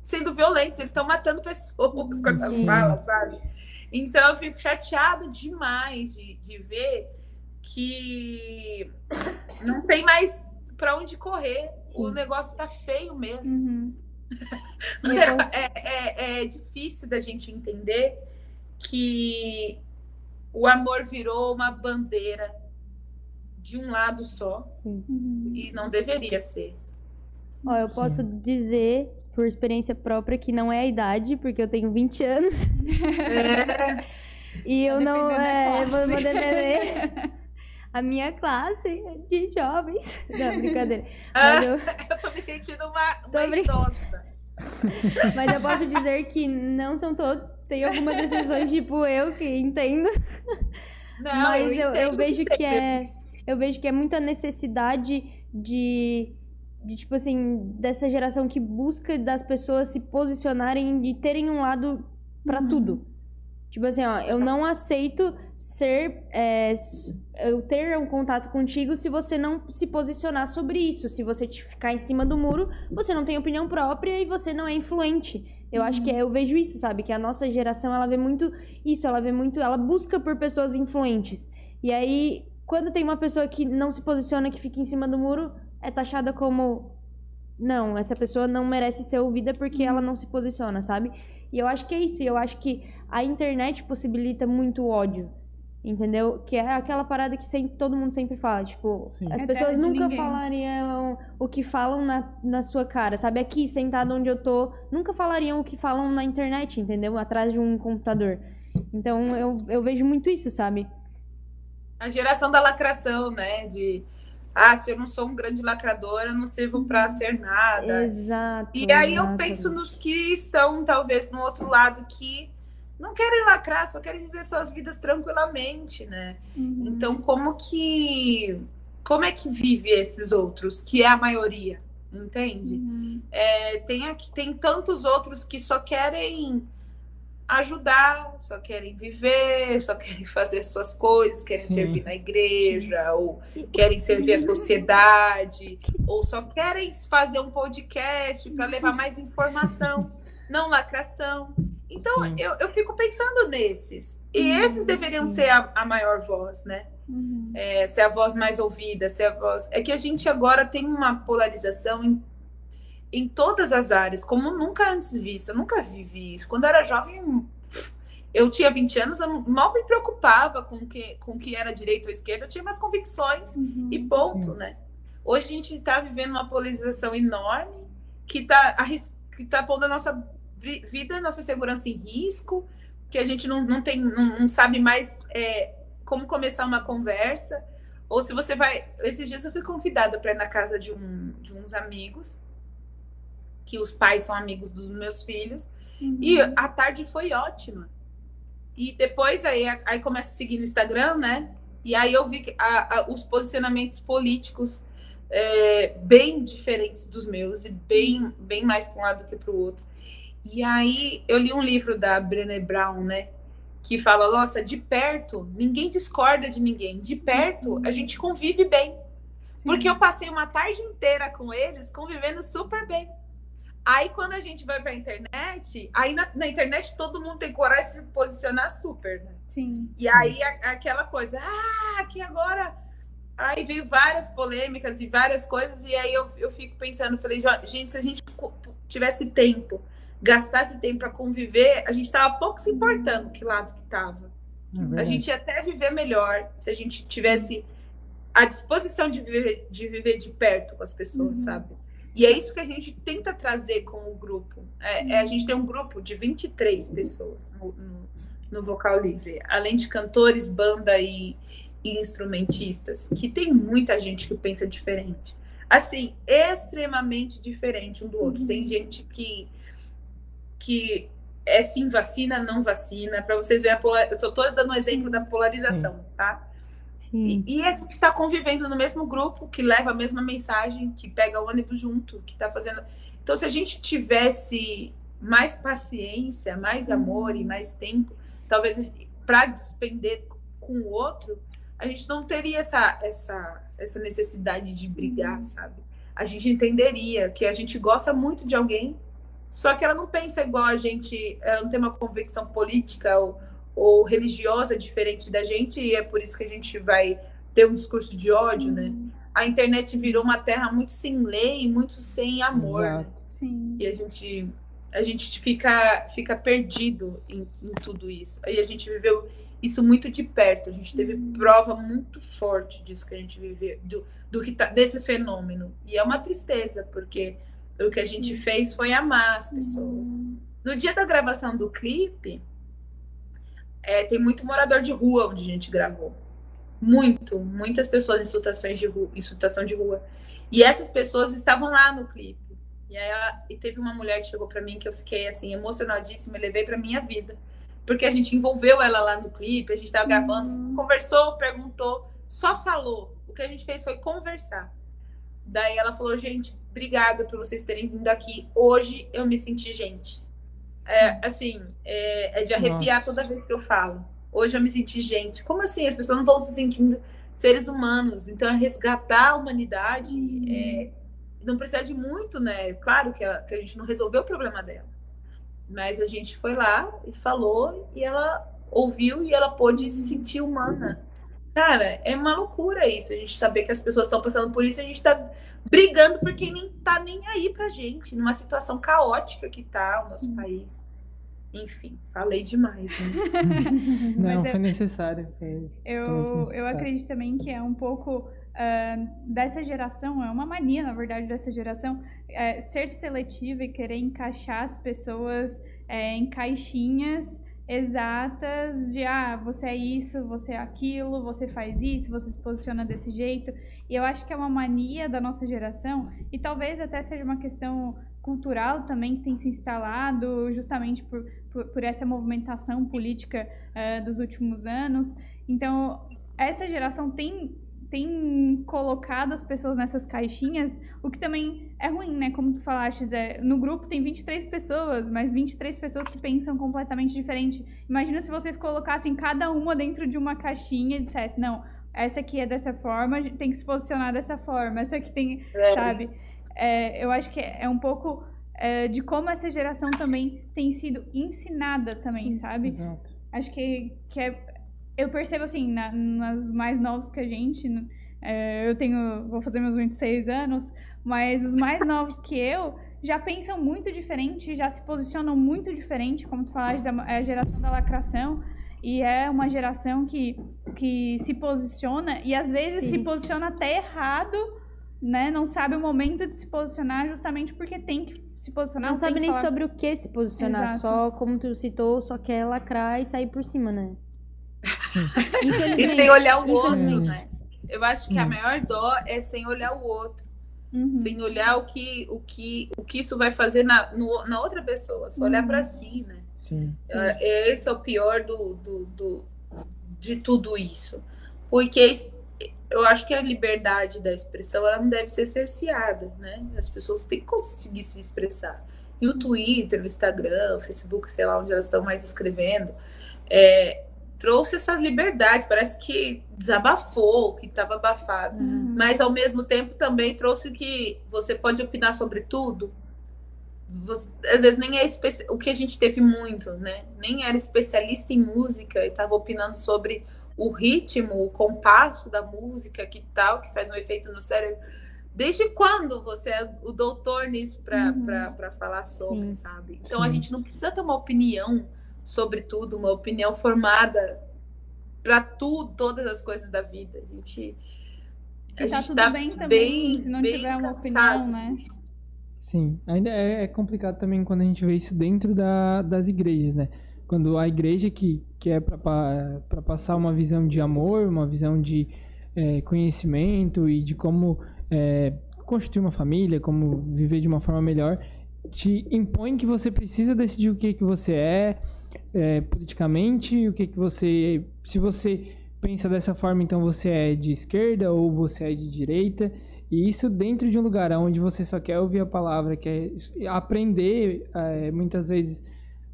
sendo violentos, eles estão matando pessoas com essas Sim. falas, sabe? Então eu fico chateada demais de, de ver que não tem mais para onde correr. Sim. O negócio está feio mesmo. Uhum. é, é, é difícil da gente entender que o amor virou uma bandeira de um lado só uhum. e não deveria ser. Ó, eu posso dizer por experiência própria que não é a idade, porque eu tenho 20 anos. É. e eu não é, vou, vou defender a minha classe de jovens. Não, brincadeira. Mas eu... eu tô me sentindo uma, uma brin... Mas eu posso dizer que não são todos. Tem algumas decisões, tipo eu, que entendo. Não, Mas eu, eu, eu vejo que é eu vejo que é muita necessidade de, de, tipo assim, dessa geração que busca das pessoas se posicionarem e terem um lado para uhum. tudo. Tipo assim, ó, eu não aceito ser. É, eu ter um contato contigo se você não se posicionar sobre isso. Se você ficar em cima do muro, você não tem opinião própria e você não é influente. Eu uhum. acho que é, eu vejo isso, sabe? Que a nossa geração, ela vê muito isso, ela vê muito. Ela busca por pessoas influentes. E aí, quando tem uma pessoa que não se posiciona, que fica em cima do muro, é taxada como. Não, essa pessoa não merece ser ouvida porque ela não se posiciona, sabe? E eu acho que é isso. Eu acho que a internet possibilita muito ódio. Entendeu? Que é aquela parada que sempre, todo mundo sempre fala. Tipo, Sim. as é pessoas nunca falariam o que falam na, na sua cara, sabe? Aqui, sentado onde eu tô, nunca falariam o que falam na internet, entendeu? Atrás de um computador. Então, eu, eu vejo muito isso, sabe? a geração da lacração, né? De ah, se eu não sou um grande lacrador, eu não sirvo para ser nada. Exato. E aí eu penso nos que estão, talvez, no outro lado, que não querem lacrar, só querem viver suas vidas tranquilamente, né? Uhum. Então, como que. Como é que vive esses outros, que é a maioria, entende? Uhum. É, tem, aqui, tem tantos outros que só querem ajudar, só querem viver, só querem fazer suas coisas, querem Sim. servir na igreja, ou querem servir a sociedade, ou só querem fazer um podcast para levar mais informação, não lacração. Então, eu, eu fico pensando nesses. E uhum. esses deveriam ser a, a maior voz, né? Uhum. É, ser a voz mais ouvida, ser a voz. É que a gente agora tem uma polarização em em todas as áreas, como nunca antes visto. Eu nunca vivi isso. Quando eu era jovem, eu tinha 20 anos, eu mal me preocupava com que, com que era direita ou esquerda, eu tinha mais convicções uhum, e ponto, sim. né? Hoje a gente está vivendo uma polarização enorme que está tá pondo a nossa vida, nossa segurança em risco, que a gente não, não tem, não, não sabe mais é, como começar uma conversa. Ou se você vai. Esses dias eu fui convidada para ir na casa de, um, de uns amigos que os pais são amigos dos meus filhos. Uhum. E a tarde foi ótima. E depois aí, aí começa a seguir no Instagram, né? E aí eu vi a, a, os posicionamentos políticos é, bem diferentes dos meus e bem, bem mais para um lado do que para o outro. E aí eu li um livro da Brené Brown, né? Que fala, nossa, de perto, ninguém discorda de ninguém. De perto, a gente convive bem. Porque eu passei uma tarde inteira com eles convivendo super bem. Aí quando a gente vai pra internet, aí na, na, internet todo mundo tem coragem de se posicionar super, né? Sim. E aí a, aquela coisa, ah, que agora. Aí veio várias polêmicas e várias coisas, e aí eu, eu fico pensando, falei, gente, se a gente tivesse tempo, gastasse tempo para conviver, a gente tava pouco se importando que lado que tava. É a gente ia até viver melhor se a gente tivesse a disposição de viver de, viver de perto com as pessoas, uhum. sabe? E é isso que a gente tenta trazer com o grupo. É, é a gente tem um grupo de 23 pessoas no, no, no Vocal Livre, além de cantores, banda e, e instrumentistas, que tem muita gente que pensa diferente. Assim, extremamente diferente um do outro. Tem gente que, que é sim vacina, não vacina, para vocês verem a polar... Eu estou dando um exemplo da polarização, tá? E, e, a gente está convivendo no mesmo grupo, que leva a mesma mensagem, que pega o ônibus junto, que está fazendo. Então, se a gente tivesse mais paciência, mais amor e mais tempo, talvez para despender com o outro, a gente não teria essa, essa, essa necessidade de brigar, sabe? A gente entenderia que a gente gosta muito de alguém, só que ela não pensa igual a gente, ela não tem uma convicção política ou, ou religiosa diferente da gente, e é por isso que a gente vai ter um discurso de ódio, né? A internet virou uma terra muito sem lei, muito sem amor. Né? E a gente a gente fica fica perdido em, em, tudo isso. Aí a gente viveu isso muito de perto. A gente teve uhum. prova muito forte disso que a gente viveu, do, do que tá, desse fenômeno. E é uma tristeza, porque o que a gente fez foi amar as pessoas. No dia da gravação do clipe, é, tem muito morador de rua onde a gente gravou. Muito, muitas pessoas em situações de rua, em situação de rua. E essas pessoas estavam lá no clipe. E, aí ela, e teve uma mulher que chegou para mim que eu fiquei assim emocionadíssima e levei para minha vida. Porque a gente envolveu ela lá no clipe, a gente estava gravando, uhum. conversou, perguntou, só falou. O que a gente fez foi conversar. Daí ela falou, gente, obrigada por vocês terem vindo aqui. Hoje eu me senti gente. É, assim, é, é de arrepiar Nossa. toda vez que eu falo. Hoje eu me senti gente. Como assim? As pessoas não estão se sentindo seres humanos. Então, é resgatar a humanidade. Hum. É, não precisa de muito, né? Claro que a, que a gente não resolveu o problema dela. Mas a gente foi lá e falou, e ela ouviu e ela pôde se sentir humana. Cara, é uma loucura isso, a gente saber que as pessoas estão passando por isso, a gente tá brigando porque nem tá nem aí pra gente, numa situação caótica que tá o nosso hum. país. Enfim, falei demais, né? Não, foi necessário. Foi eu, necessário. eu acredito também que é um pouco uh, dessa geração, é uma mania, na verdade, dessa geração, é, ser seletiva e querer encaixar as pessoas é, em caixinhas exatas de ah, você é isso, você é aquilo, você faz isso, você se posiciona desse jeito. E eu acho que é uma mania da nossa geração, e talvez até seja uma questão cultural também que tem se instalado justamente por, por, por essa movimentação política uh, dos últimos anos. Então, essa geração tem tem colocado as pessoas nessas caixinhas, o que também é ruim, né? Como tu falaste, é, no grupo tem 23 pessoas, mas 23 pessoas que pensam completamente diferente. Imagina se vocês colocassem cada uma dentro de uma caixinha e dissessem, não, essa aqui é dessa forma, tem que se posicionar dessa forma, essa aqui tem, é. sabe? É, eu acho que é um pouco é, de como essa geração também tem sido ensinada também, sabe? Exato. Acho que, que é, eu percebo assim, na, nas mais novos que a gente, é, eu tenho, vou fazer meus 26 anos, mas os mais novos que eu já pensam muito diferente, já se posicionam muito diferente, como tu falaste, é a geração da lacração, e é uma geração que, que se posiciona, e às vezes Sim. se posiciona até errado, né? Não sabe o momento de se posicionar justamente porque tem que se posicionar. Não sabe nem falar... sobre o que se posicionar, Exato. só como tu citou, só quer lacrar e sair por cima, né? E sem olhar o outro, né? Eu acho que a maior dó é sem olhar o outro. Uhum. Sem olhar o que, o, que, o que isso vai fazer na, no, na outra pessoa, só uhum. olhar para si, né? Sim. É, esse é o pior do, do, do, de tudo isso. Porque eu acho que a liberdade da expressão ela não deve ser cerceada, né? As pessoas têm que conseguir se expressar. E o Twitter, o Instagram, o Facebook, sei lá onde elas estão mais escrevendo, é, trouxe essa liberdade, parece que desabafou, que estava abafado, uhum. mas ao mesmo tempo também trouxe que você pode opinar sobre tudo. Você, às vezes nem é especi... o que a gente teve muito, né? Nem era especialista em música e estava opinando sobre o ritmo, o compasso da música, que tal, que faz um efeito no cérebro. Desde quando você é o doutor nisso para uhum. falar sobre, Sim. sabe? Então Sim. a gente não precisa ter uma opinião sobretudo, uma opinião formada para tudo, todas as coisas da vida. A gente. A tá gente tudo tá bem também, se não tiver uma opinião, né? Sim, ainda é, é, complicado também quando a gente vê isso dentro da, das igrejas, né? Quando a igreja que, que é para passar uma visão de amor, uma visão de é, conhecimento e de como é, construir uma família, como viver de uma forma melhor, te impõe que você precisa decidir o que, que você é, é politicamente, o que, que você. Se você pensa dessa forma, então você é de esquerda ou você é de direita. E isso dentro de um lugar onde você só quer ouvir a palavra, quer aprender é, muitas vezes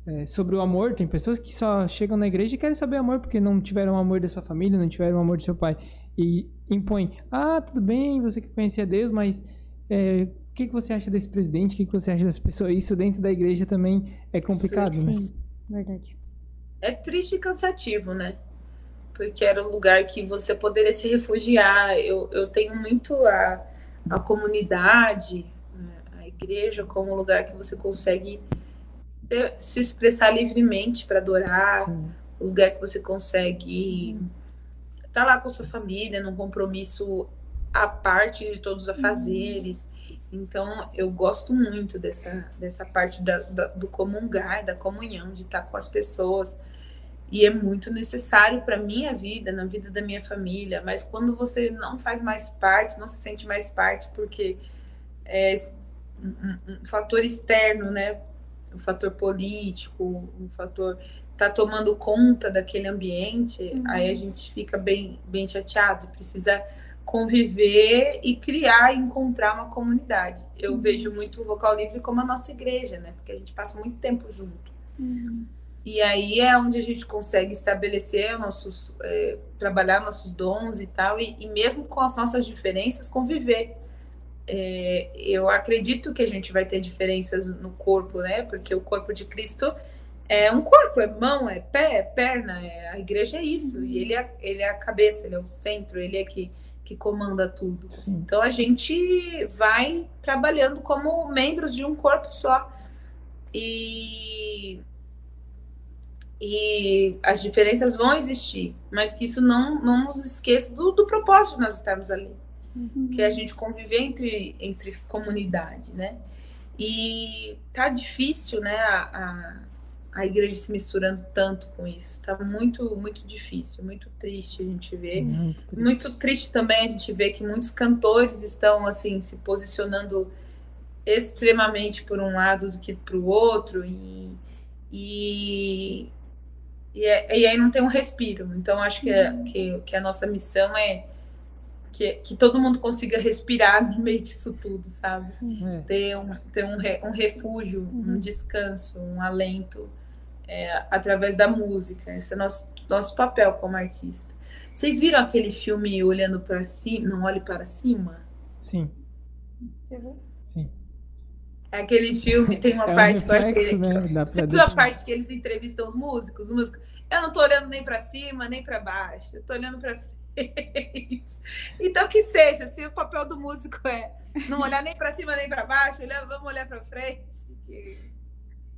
é, sobre o amor. Tem pessoas que só chegam na igreja e querem saber amor porque não tiveram o amor da sua família, não tiveram o amor do seu pai. E impõe, ah, tudo bem, você que conhecia Deus, mas é, o que, que você acha desse presidente? O que, que você acha dessa pessoa? Isso dentro da igreja também é complicado, sim, né? Verdade. É triste e cansativo, né? Porque era um lugar que você poderia se refugiar. Eu, eu tenho muito a, a comunidade, a igreja, como um lugar que você consegue se expressar livremente para adorar, Sim. um lugar que você consegue estar tá lá com sua família, num compromisso à parte de todos os afazeres. Então, eu gosto muito dessa, dessa parte da, da, do comungar, da comunhão, de estar com as pessoas. E é muito necessário para minha vida, na vida da minha família. Mas quando você não faz mais parte, não se sente mais parte, porque é um, um fator externo, né? um fator político, um fator tá tomando conta daquele ambiente, uhum. aí a gente fica bem, bem chateado, precisa conviver e criar, encontrar uma comunidade. Eu uhum. vejo muito o Vocal Livre como a nossa igreja, né? Porque a gente passa muito tempo junto. Uhum. E aí é onde a gente consegue estabelecer nossos, é, trabalhar nossos dons e tal, e, e mesmo com as nossas diferenças, conviver é, eu acredito que a gente vai ter diferenças no corpo, né? Porque o corpo de Cristo é um corpo, é mão, é pé, é perna, é, a igreja é isso. E ele é, ele é a cabeça, ele é o centro, ele é que, que comanda tudo. Sim. Então a gente vai trabalhando como membros de um corpo só. E, e as diferenças vão existir, mas que isso não, não nos esqueça do, do propósito de nós estarmos ali uhum. que é a gente conviver entre, entre comunidade, né? E tá difícil, né, a, a, igreja se misturando tanto com isso. Tá muito, muito difícil, muito triste a gente ver. Muito triste. muito triste também a gente ver que muitos cantores estão, assim, se posicionando extremamente por um lado do que para o outro e, e, e, é, e, aí não tem um respiro. Então, acho que, é, que, que a nossa missão é que, que todo mundo consiga respirar no meio disso tudo, sabe? É. Ter, um, ter um, re, um refúgio, uhum. um descanso, um alento é, através da música. Esse é nosso, nosso papel como artista. Vocês viram aquele filme Olhando para Cima? Não Olhe para Cima? Sim. Sim. É aquele filme, tem uma é parte um reflexo, que, né? Você viu a parte que eles entrevistam os músicos? Os músicos, eu não tô olhando nem para cima, nem para baixo. Eu tô olhando para então que seja, se o papel do músico é não olhar nem para cima nem para baixo, vamos olhar para frente.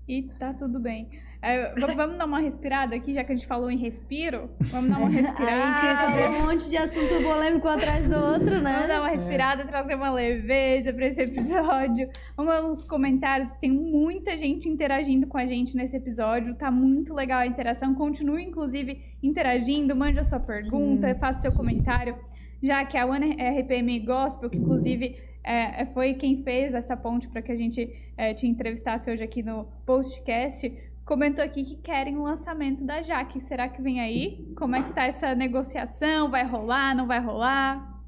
E tá tudo bem. É, vamos dar uma respirada aqui, já que a gente falou em respiro. Vamos dar uma respirada. a gente falou um monte de assunto polêmico atrás do outro, né? Vamos dar uma respirada, é. trazer uma leveza para esse episódio. Vamos nos comentários, tem muita gente interagindo com a gente nesse episódio. Tá muito legal a interação. Continue, inclusive, interagindo. Mande a sua pergunta, Sim. faça seu comentário. Já que a One RPM Gospel, que inclusive é, foi quem fez essa ponte para que a gente é, te entrevistasse hoje aqui no postcast comentou aqui que querem o lançamento da Jaque. Será que vem aí? Como é que tá essa negociação? Vai rolar, não vai rolar?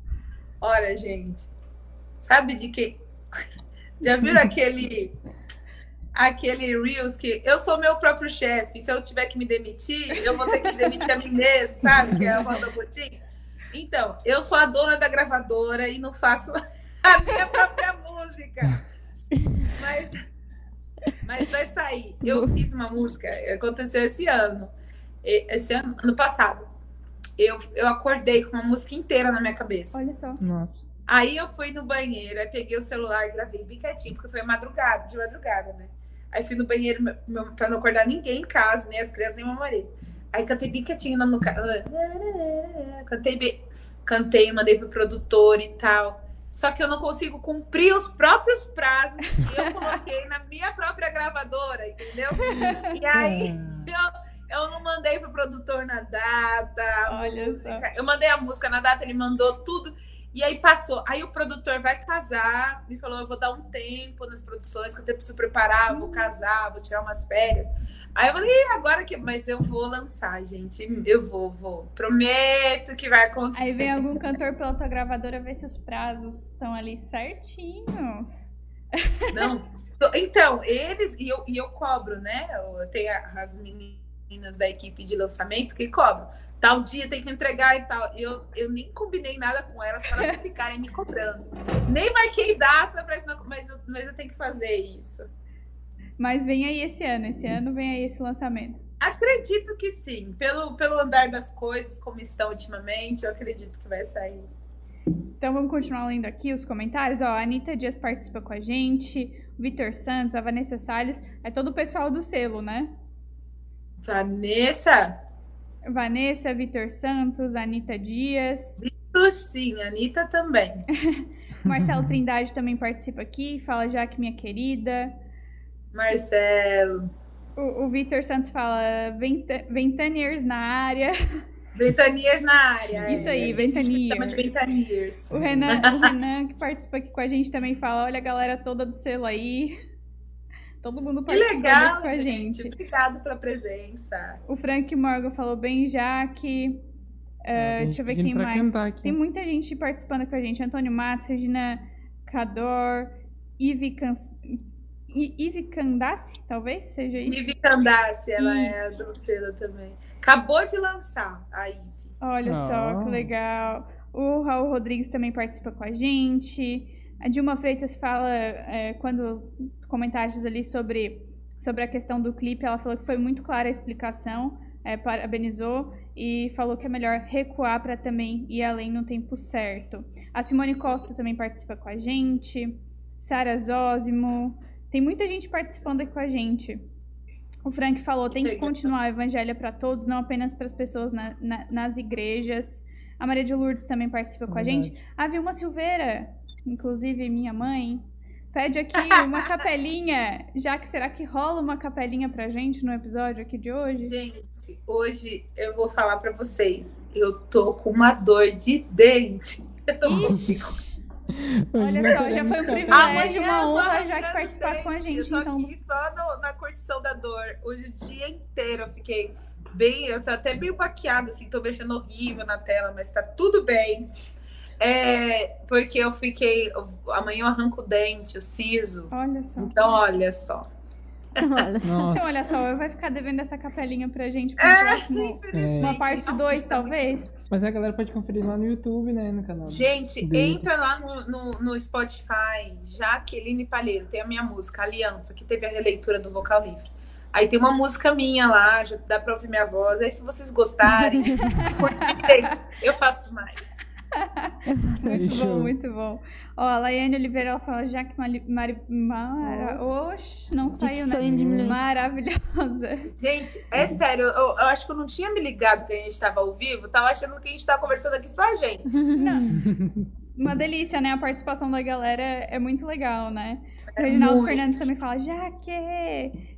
Olha, gente, sabe de que já viram aquele aquele Reels que eu sou meu próprio chefe, se eu tiver que me demitir, eu vou ter que demitir a mim mesmo, sabe? Que é a Rosa Botim. Então, eu sou a dona da gravadora e não faço a minha própria música. Mas mas vai sair. Eu fiz uma música, aconteceu esse ano. Esse ano, ano passado. Eu, eu acordei com uma música inteira na minha cabeça. Olha só. Nossa. Aí eu fui no banheiro, aí peguei o celular e gravei bem quietinho, porque foi madrugada, de madrugada, né? Aí fui no banheiro para não acordar ninguém em casa, nem as crianças, nem meu marido. Aí cantei bem quietinho no carro. Cantei bem, cantei, mandei pro produtor e tal só que eu não consigo cumprir os próprios prazos que eu coloquei na minha própria gravadora, entendeu? E aí eu, eu não mandei pro produtor na data. Olha música. Só. Eu mandei a música na data, ele mandou tudo. E aí passou. Aí o produtor vai casar e falou: eu vou dar um tempo nas produções, que eu tenho que se preparar, vou casar, vou tirar umas férias. Aí eu falei, agora que. Mas eu vou lançar, gente. Eu vou, vou. Prometo que vai acontecer. Aí vem algum cantor pela tua gravadora ver se os prazos estão ali certinhos. Não. Então, eles, e eu, e eu cobro, né? Eu tenho as meninas da equipe de lançamento que cobram. Tal dia tem que entregar e tal. Eu, eu nem combinei nada com elas para elas não ficarem me cobrando. Nem marquei data, pra isso não, mas, eu, mas eu tenho que fazer isso. Mas vem aí esse ano, esse ano vem aí esse lançamento. Acredito que sim. Pelo, pelo andar das coisas, como estão ultimamente, eu acredito que vai sair. Então vamos continuar lendo aqui os comentários. Ó, a Anitta Dias participa com a gente, o Vitor Santos, a Vanessa Salles, é todo o pessoal do selo, né? Vanessa? Vanessa, Vitor Santos, Anitta Dias. Vitor, sim, Anitta também. Marcelo Trindade também participa aqui, fala Jaque, minha querida. Marcelo. O, o Vitor Santos fala Ventaniers na área. Ventaniers na área. Isso aí, é. Ventaniers. Ventaniers. O Renan, o Renan, que participa aqui com a gente, também fala: olha a galera toda do selo aí. Todo mundo participando legal, com a gente. gente. Obrigado pela presença. O Frank Morgan falou bem, Jaque. Uh, é, deixa eu ver quem mais. Tem muita gente participando com a gente. Antônio Matos, Regina Cador, Ivi Ive Candace, talvez seja isso. Ive Candace, ela isso. é do selo também. Acabou de lançar a Ive. Olha oh. só, que legal. O Raul Rodrigues também participa com a gente. A Dilma Freitas fala, é, quando comentários ali sobre, sobre a questão do clipe, ela falou que foi muito clara a explicação, é, parabenizou e falou que é melhor recuar para também ir além no tempo certo. A Simone Costa também participa com a gente. Sara Zósimo, tem muita gente participando aqui com a gente. O Frank falou: tem que continuar o evangelho para todos, não apenas para as pessoas na, na, nas igrejas. A Maria de Lourdes também participa com a gente. A Vilma Silveira, inclusive minha mãe, pede aqui uma capelinha. Já que será que rola uma capelinha pra gente no episódio aqui de hoje? Gente, hoje eu vou falar para vocês. Eu tô com uma dor de dente. Ixi. Olha só, já foi um privilégio, uma honra já que participar com a gente. Eu tô então. aqui só no, na curtição da dor. Hoje o dia inteiro eu fiquei bem, eu tô até meio baqueada, assim, tô mexendo horrível na tela, mas tá tudo bem. É, porque eu fiquei. Amanhã eu arranco o dente, o siso. Olha só. Então, olha só. Então, olha só, vai ficar devendo essa capelinha pra gente pro é, próximo. Uma parte 2, talvez. Mas a galera pode conferir lá no YouTube, né? No canal. Gente, dele. entra lá no, no, no, Spotify, Jaqueline Palheiro, tem a minha música, Aliança, que teve a releitura do Vocal Livre. Aí tem uma música minha lá, já dá pra ouvir minha voz. Aí, se vocês gostarem, eu faço mais. muito bom, muito bom. Ó, a Laiane Oliveira ela fala Jaque Mari, Mari, Mara. Oxe, não saiu, né? Maravilhosa. Gente, é sério, eu, eu, acho que eu não tinha me ligado que a gente estava ao vivo, tava achando que a gente estava conversando aqui só a gente. Não. Uma delícia, né? A participação da galera é muito legal, né? É o Reginaldo muito. Fernandes também fala, Jaque!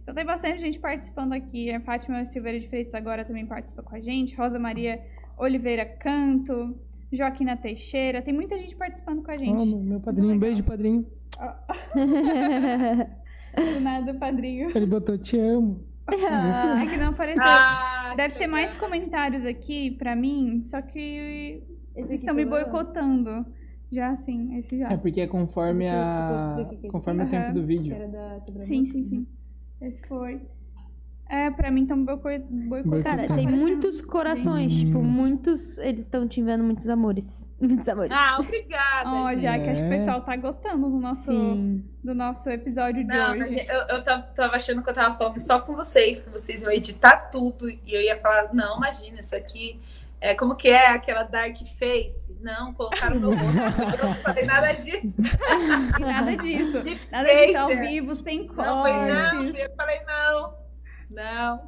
Então tem bastante gente participando aqui. A Fátima Silveira de Freitas agora também participa com a gente. Rosa Maria Oliveira Canto. Joaquina Teixeira, tem muita gente participando com a gente. Oh, meu padrinho, um beijo, padrinho. Do nada, padrinho. Ele botou te amo. Ah, é que não apareceu. Ah, Deve ter legal. mais comentários aqui pra mim, só que eles estão me boicotando. Já assim, esse já. É porque é conforme a. Conforme uhum. o tempo do vídeo. Sim, sim, sim. Esse foi. É, pra mim estão boicotando. Cara, tem muitos corações, tipo, muitos. Eles estão te vendo muitos amores. Muitos amores. Ah, obrigada. Ó, oh, já que acho que o é. pessoal tá gostando do nosso, do nosso episódio de Não, hoje. Eu, eu tava, achando que eu tava falando só com vocês, que vocês iam editar tudo. E eu ia falar, não, imagina, isso aqui. É como que é aquela dark face? Não, colocaram no rosto. eu não falei nada disso. nada disso. nada disso ao vivo, sem cortes. Não, foi, não, eu falei não. Não.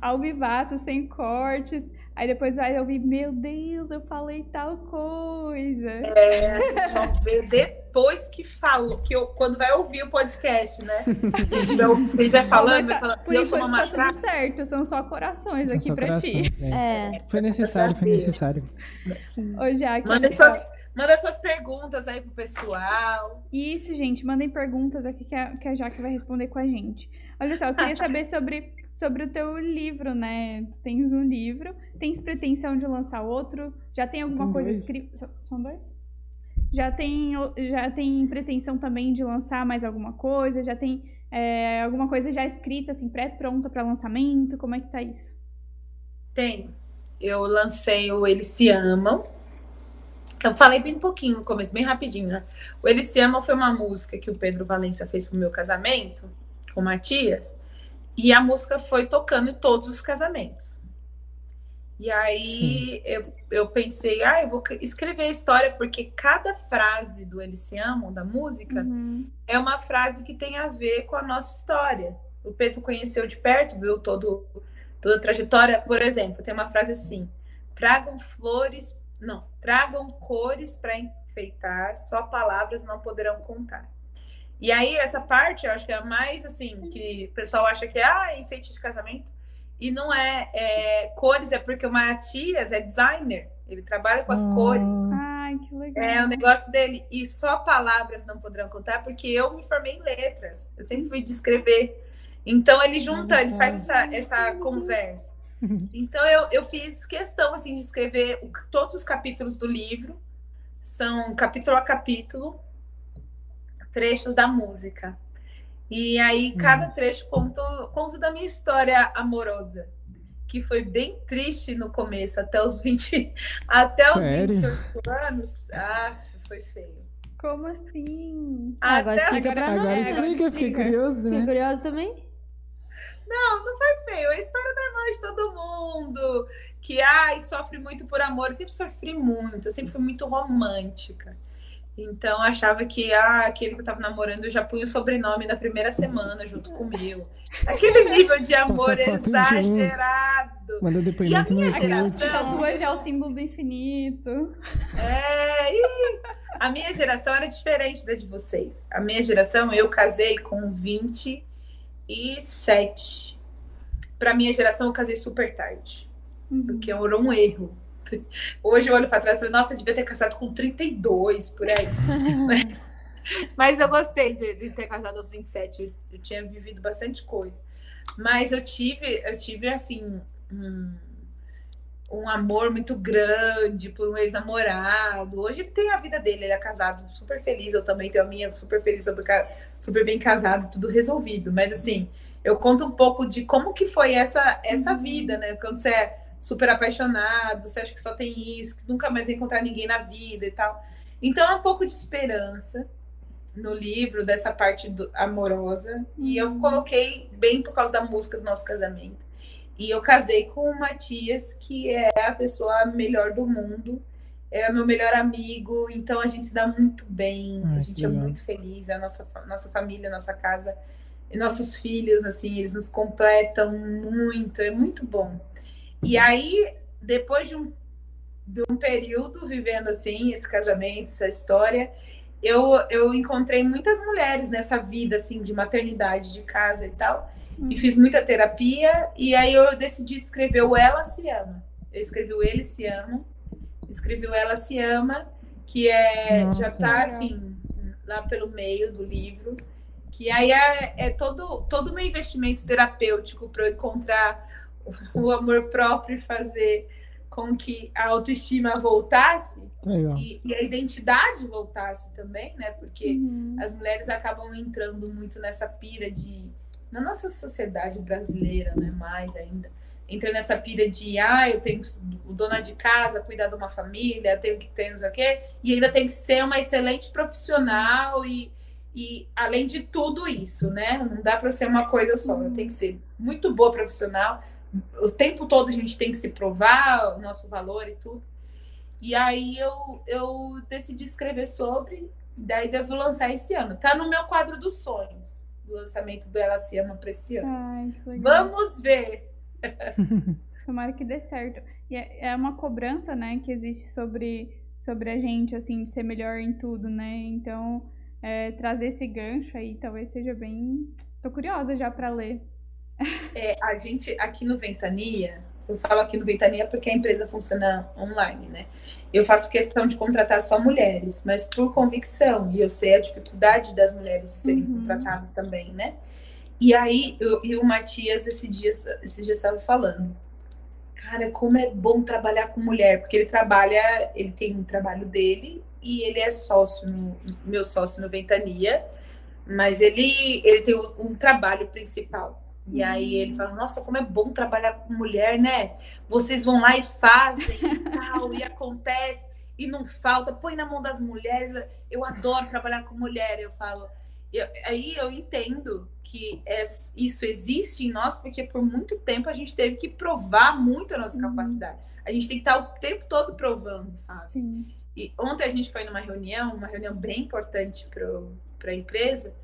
Ao vivaço, sem cortes. Aí depois vai ouvir, meu Deus, eu falei tal coisa. É, a gente só vê depois que falou, que eu, quando vai ouvir o podcast, né? Gente vai, falando, vai falando. Por enquanto tá tudo certo, são só corações são aqui só pra coração, ti. É. é. Foi necessário, foi necessário. Ô, Jaque, Manda suas, Manda suas perguntas aí pro pessoal. Isso, gente, mandem perguntas aqui que a, que a Jaque vai responder com a gente. Olha só, eu queria saber sobre, sobre o teu livro, né? Tu tens um livro, tens pretensão de lançar outro? Já tem alguma Tem coisa escrita? São dois? Já tem, já tem pretensão também de lançar mais alguma coisa? Já tem é, alguma coisa já escrita, assim, pré-pronta para lançamento? Como é que tá isso? Tem. Eu lancei o Eles Se Amam. Eu falei bem pouquinho no começo, bem rapidinho, né? O Eles Se Amam foi uma música que o Pedro Valença fez pro meu casamento, com o Matias. E a música foi tocando em todos os casamentos. E aí eu, eu pensei, ah, eu vou escrever a história, porque cada frase do Eles Se Amam, da música, Uhum. é uma frase que tem a ver com a nossa história. O Pedro conheceu de perto, viu todo, toda a trajetória. Por exemplo, tem uma frase assim: tragam flores, não, tragam cores para enfeitar, só palavras não poderão contar. E aí, essa parte eu acho que é a mais assim, que o pessoal acha que é ah, enfeite de casamento. E não é, é cores, é porque o Matias é designer, ele trabalha com as Ah. cores. Ai, que legal. É o negócio dele. E só palavras não poderão contar, porque eu me formei em letras. Eu sempre fui de escrever. Então ele junta, ele faz essa, essa conversa. Então eu, eu fiz questão assim de escrever o- todos os capítulos do livro. São capítulo a capítulo, trechos da música. E aí cada trecho conta, conta da minha história amorosa. Que foi bem triste no começo, até os 20, até os Sério? 28 anos. Ah, foi feio. Como assim? Ah, agora Até- explica pra Agora- nós. Agora É, agora explica, fiquei curioso, Fiquei né? curiosa também? Não, não foi feio. É a história normal de todo mundo. Que, ai, sofre muito por amor. Eu sempre sofri muito. Eu sempre fui muito romântica. Então, achava que ah, aquele que eu tava namorando, eu já punha o sobrenome na primeira semana junto com o meu. Aquele nível de amor exagerado. E a minha geração- Tatua já é o símbolo do infinito. É, ih, a minha geração era diferente da de vocês. A minha geração, eu casei com 27. Pra minha geração, eu casei super tarde. Porque era um erro. Hoje eu olho pra trás e falo, nossa, eu devia ter casado com 32 por aí. Mas eu gostei de, de ter casado aos 27. Eu, eu tinha vivido bastante coisa. Mas eu tive, eu tive assim, um, um amor muito grande por um ex-namorado. Hoje ele tem a vida dele, ele é casado, super feliz. Eu também tenho a minha, super feliz, super, super bem casado, tudo resolvido. Mas assim, eu conto um pouco de como que foi essa, essa vida, né? Quando você é super apaixonado, você acha que só tem isso, que nunca mais vai encontrar ninguém na vida e tal. Então é um pouco de esperança no livro dessa parte do- amorosa e eu coloquei bem por causa da música do nosso casamento. E eu casei com o Matias, que é a pessoa melhor do mundo, é meu melhor amigo, então a gente se dá muito bem, Ai, a gente é legal. muito feliz, a nossa, nossa família, nossa casa, e nossos filhos, assim, eles nos completam muito, é muito bom. E aí, depois de um, de um período vivendo assim, esse casamento, essa história, eu, eu encontrei muitas mulheres nessa vida assim de maternidade, de casa e tal. E fiz muita terapia, e aí eu decidi escrever o Ela Se Ama. Eu escrevi o Ele Se Ama, escrevi o Ela Se Ama, que é, Nossa. já tá assim, lá pelo meio do livro. Que aí é, é todo, todo o meu investimento terapêutico para eu encontrar o amor próprio e fazer com que a autoestima voltasse e, e a identidade voltasse também, né? Porque Uhum. as mulheres acabam entrando muito nessa pira de. Na nossa sociedade brasileira, né? Mais ainda. Entra nessa pira de, ah, eu tenho que o dona de casa, cuidar de uma família, tenho que ter não sei o quê, e ainda tem que ser uma excelente profissional e, e além de tudo isso, né? Não dá para ser uma coisa só, eu tenho que ser muito boa profissional, o tempo todo a gente tem que se provar o nosso valor e tudo. E aí eu, eu decidi escrever sobre, daí devo lançar esse ano. Tá no meu quadro dos sonhos, do lançamento do Ela Se Ama para esse ano. Ai. Vamos ver! Tomara que dê certo. E é é uma cobrança, né, que existe sobre, sobre a gente, assim, de ser melhor em tudo, né? Então, é, trazer esse gancho aí talvez seja bem. Tô curiosa já pra ler. É, a gente aqui no Ventania, Eu falo aqui no Ventania porque a empresa funciona online, né? Eu faço questão de contratar só mulheres, mas por convicção, e eu sei a dificuldade das mulheres de serem uhum. contratadas também, né? E aí, eu, e o Matias, esse dia, esse dia estava falando, cara, como é bom trabalhar com mulher, porque ele trabalha, ele tem um trabalho dele e ele é sócio, no, meu sócio no Ventania, mas ele, ele tem um, um trabalho principal. E aí ele fala, nossa, como é bom trabalhar com mulher, né? Vocês vão lá e fazem e tal, e acontece, e não falta, põe na mão das mulheres. Eu adoro trabalhar com mulher, eu falo. Eu, aí eu entendo que é, isso existe em nós, porque por muito tempo a gente teve que provar muito a nossa uhum. capacidade. A gente tem que estar o tempo todo provando, sabe? Sim. E ontem a gente foi numa reunião, uma reunião bem importante para a empresa,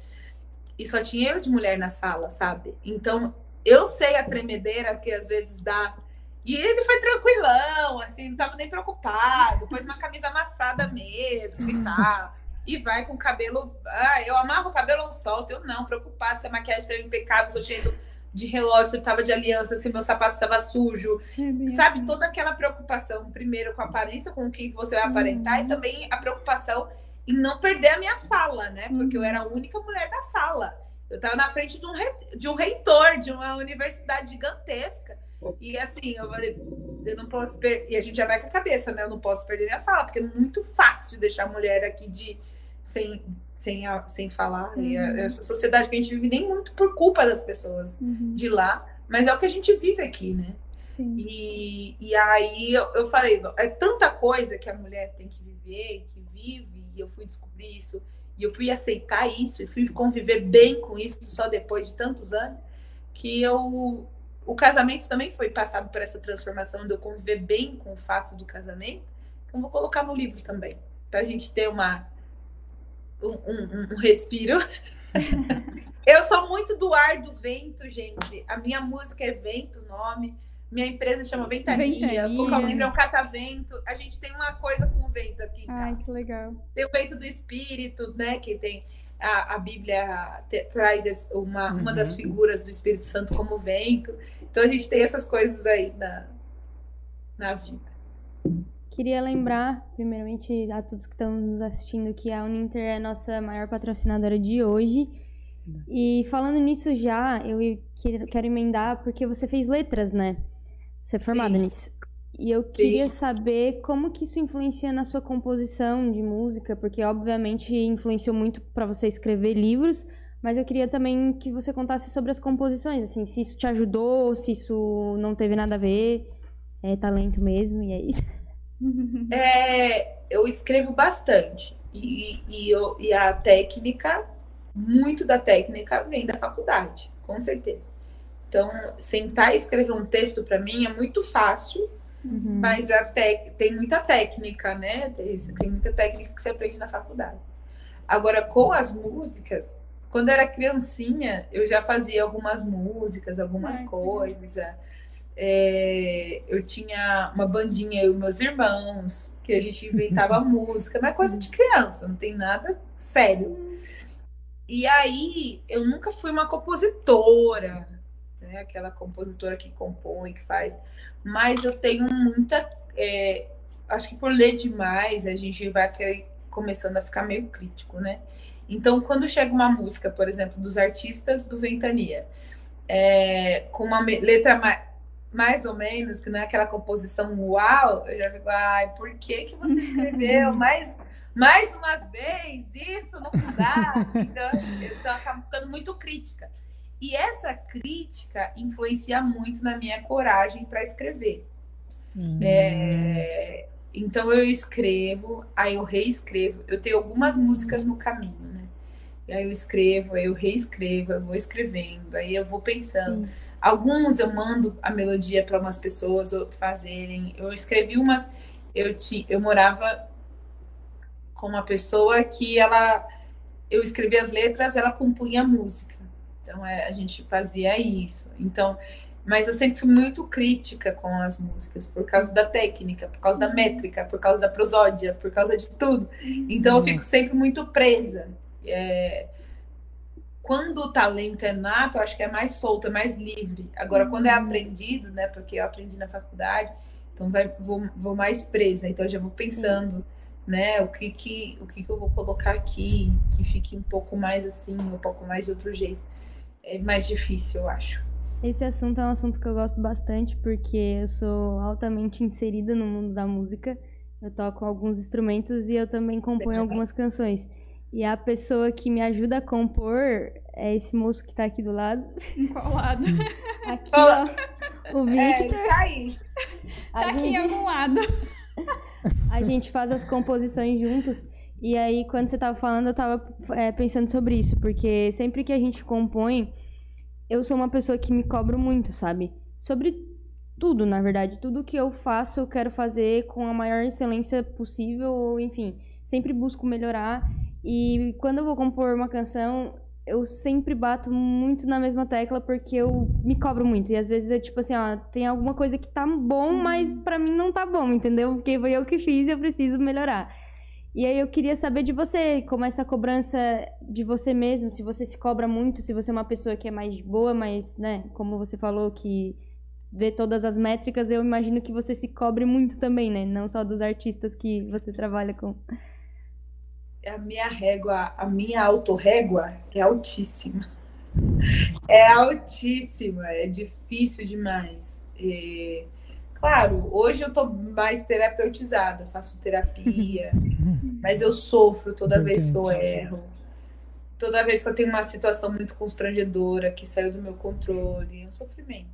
e só tinha eu de mulher na sala, sabe? Então, eu sei a tremedeira que às vezes dá. E ele foi tranquilão, assim, não tava nem preocupado, pôs uma camisa amassada mesmo e tal. E vai com o cabelo. Ah, eu amarro o cabelo solto, eu não, preocupado se a maquiagem estava impecável, se eu cheio de relógio, eu tava de aliança, se meu sapato estava sujo. É sabe, toda aquela preocupação, primeiro com a aparência, com o que você vai aparentar, uhum. e também a preocupação em não perder a minha fala, né? Porque uhum. eu era a única mulher da sala. Eu estava na frente de um, re... de um reitor de uma universidade gigantesca. E assim, eu falei, eu não posso perder. E a gente já vai com a cabeça, né? Eu não posso perder minha fala, porque é muito fácil deixar a mulher aqui de sem, sem, sem falar. Uhum. E a, essa sociedade que a gente vive nem muito por culpa das pessoas uhum. de lá, mas é o que a gente vive aqui, né? Sim. E, e aí eu, eu falei, é tanta coisa que a mulher tem que viver, que vive, e eu fui descobrir isso, e eu fui aceitar isso, e fui conviver bem com isso só depois de tantos anos, que eu. O casamento também foi passado por essa transformação de eu conviver bem com o fato do casamento. Então, vou colocar no livro também, para a gente ter uma, um, um, um respiro. eu sou muito do ar do vento, gente. A minha música é Vento, o nome. Minha empresa chama Ventania, o Vocal Livre é um catavento. A gente tem uma coisa com o vento aqui. Ai, que legal. Tem o vento do espírito, né? Que tem a, a Bíblia te, traz uma, uhum. uma das uhum. figuras do Espírito Santo como vento. Então a gente tem essas coisas aí na, na vida. Queria lembrar, primeiramente, a todos que estão nos assistindo, que a Uninter é a nossa maior patrocinadora de hoje. E falando nisso já, eu quero emendar porque você fez letras, né? Você é formada Sim. nisso. E eu queria Sim. saber como que isso influencia na sua composição de música, porque obviamente influenciou muito para você escrever livros, mas eu queria também que você contasse sobre as composições, assim, se isso te ajudou, se isso não teve nada a ver, é talento mesmo, e é isso. É, eu escrevo bastante, e, e, eu, e a técnica, muito da técnica vem da faculdade, com certeza. Então, sentar e escrever um texto para mim é muito fácil, uhum. mas tem muita técnica, né? Tem, tem muita técnica que você aprende na faculdade. Agora, com as músicas, quando eu era criancinha, eu já fazia algumas músicas, algumas Ai, coisas. É. é, eu tinha uma bandinha, eu e meus irmãos, que a gente inventava música, mas é coisa de criança, não tem nada sério. Uhum. E aí, eu nunca fui uma compositora, né? Aquela compositora que compõe, que faz. Mas eu tenho muita. É, acho que por ler demais, a gente vai querer, começando a ficar meio crítico, né? Então, quando chega uma música, por exemplo, dos artistas do Ventania, é, com uma letra mais, mais ou menos, que não é aquela composição uau, eu já fico, ai, por que, que você escreveu mais, mais uma vez? Isso não dá. Então, eu acabo ficando muito crítica. E essa crítica influencia muito na minha coragem para escrever. Uhum. É, então eu escrevo, aí eu reescrevo. Eu tenho algumas músicas no caminho, né? E aí eu escrevo, aí eu reescrevo, eu vou escrevendo, aí eu vou pensando. Uhum. Alguns eu mando a melodia para umas pessoas fazerem. Eu escrevi umas. Eu, ti, eu morava com uma pessoa que ela. Eu escrevia as letras, ela compunha a música. Então é, a gente fazia isso. Então, mas eu sempre fui muito crítica com as músicas por causa da técnica, por causa da uhum. métrica, por causa da prosódia, por causa de tudo. Então eu uhum. fico sempre muito presa. É, quando o talento é nato, eu acho que é mais solto, é mais livre. Agora, quando é aprendido, né? Porque eu aprendi na faculdade, então vai, vou, vou mais presa. Então, eu já vou pensando, né? O que que, o que que eu vou colocar aqui, que fique um pouco mais assim, um pouco mais de outro jeito. É mais difícil, eu acho. Esse assunto é um assunto que eu gosto bastante porque eu sou altamente inserida no mundo da música. Eu toco alguns instrumentos e eu também componho algumas canções. E a pessoa que me ajuda a compor é esse moço que tá aqui do lado. Em qual lado? Aqui, ó. O É, Victor. ele tá aí. A Tá aqui em gente- algum lado. a gente faz as composições juntos. E aí, quando você tava falando, eu tava é, pensando sobre isso, porque sempre que a gente compõe, eu sou uma pessoa que me cobro muito, sabe? Sobre tudo, na verdade. Tudo que eu faço, eu quero fazer com a maior excelência possível, enfim, sempre busco melhorar. E quando eu vou compor uma canção, eu sempre bato muito na mesma tecla porque eu me cobro muito. E às vezes é tipo assim, ó, tem alguma coisa que tá bom, mas pra mim não tá bom, entendeu? Porque foi eu que fiz e eu preciso melhorar. E aí eu queria saber de você, como essa cobrança de você mesmo, se você se cobra muito, se você é uma pessoa que é mais boa, mas, né, como você falou que vê todas as métricas, eu imagino que você se cobre muito também, né? Não só dos artistas que você trabalha com. a minha régua, a minha autorrégua é altíssima. É altíssima, é difícil demais. E, claro, hoje eu tô mais terapeutizada, faço terapia, mas eu sofro toda vez que eu erro. Toda vez que eu tenho uma situação muito constrangedora que saiu do meu controle, é um sofrimento.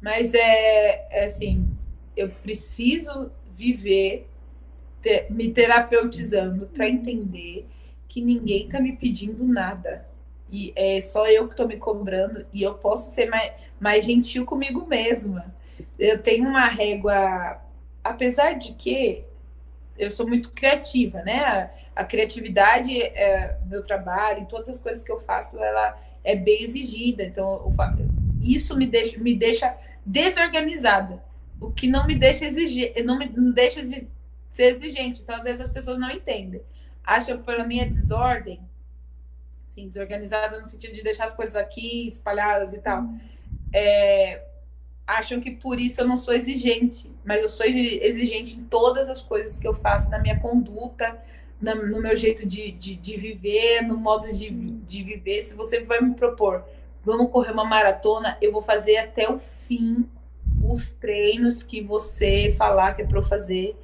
Mas é, é assim, eu preciso viver te- me terapeutizando para entender que ninguém tá me pedindo nada. E é só eu que tô me cobrando e eu posso ser mais, mais gentil comigo mesma. Eu tenho uma régua, apesar de que eu sou muito criativa, né? A, a criatividade, é, meu trabalho, todas as coisas que eu faço, ela é bem exigida. Então, eu isso me deixa, me deixa desorganizada. O que não me deixa exigir, não me não deixa de ser exigente. Então, às vezes, as pessoas não entendem. Acham pela minha desordem, assim, desorganizada no sentido de deixar as coisas aqui espalhadas e tal. É, acham que por isso eu não sou exigente, mas eu sou exigente em todas as coisas que eu faço, na minha conduta, na- no meu jeito de, de, de viver, no modo de, de viver. Se você vai me propor, vamos correr uma maratona, eu vou fazer até o fim os treinos que você falar que é para eu fazer.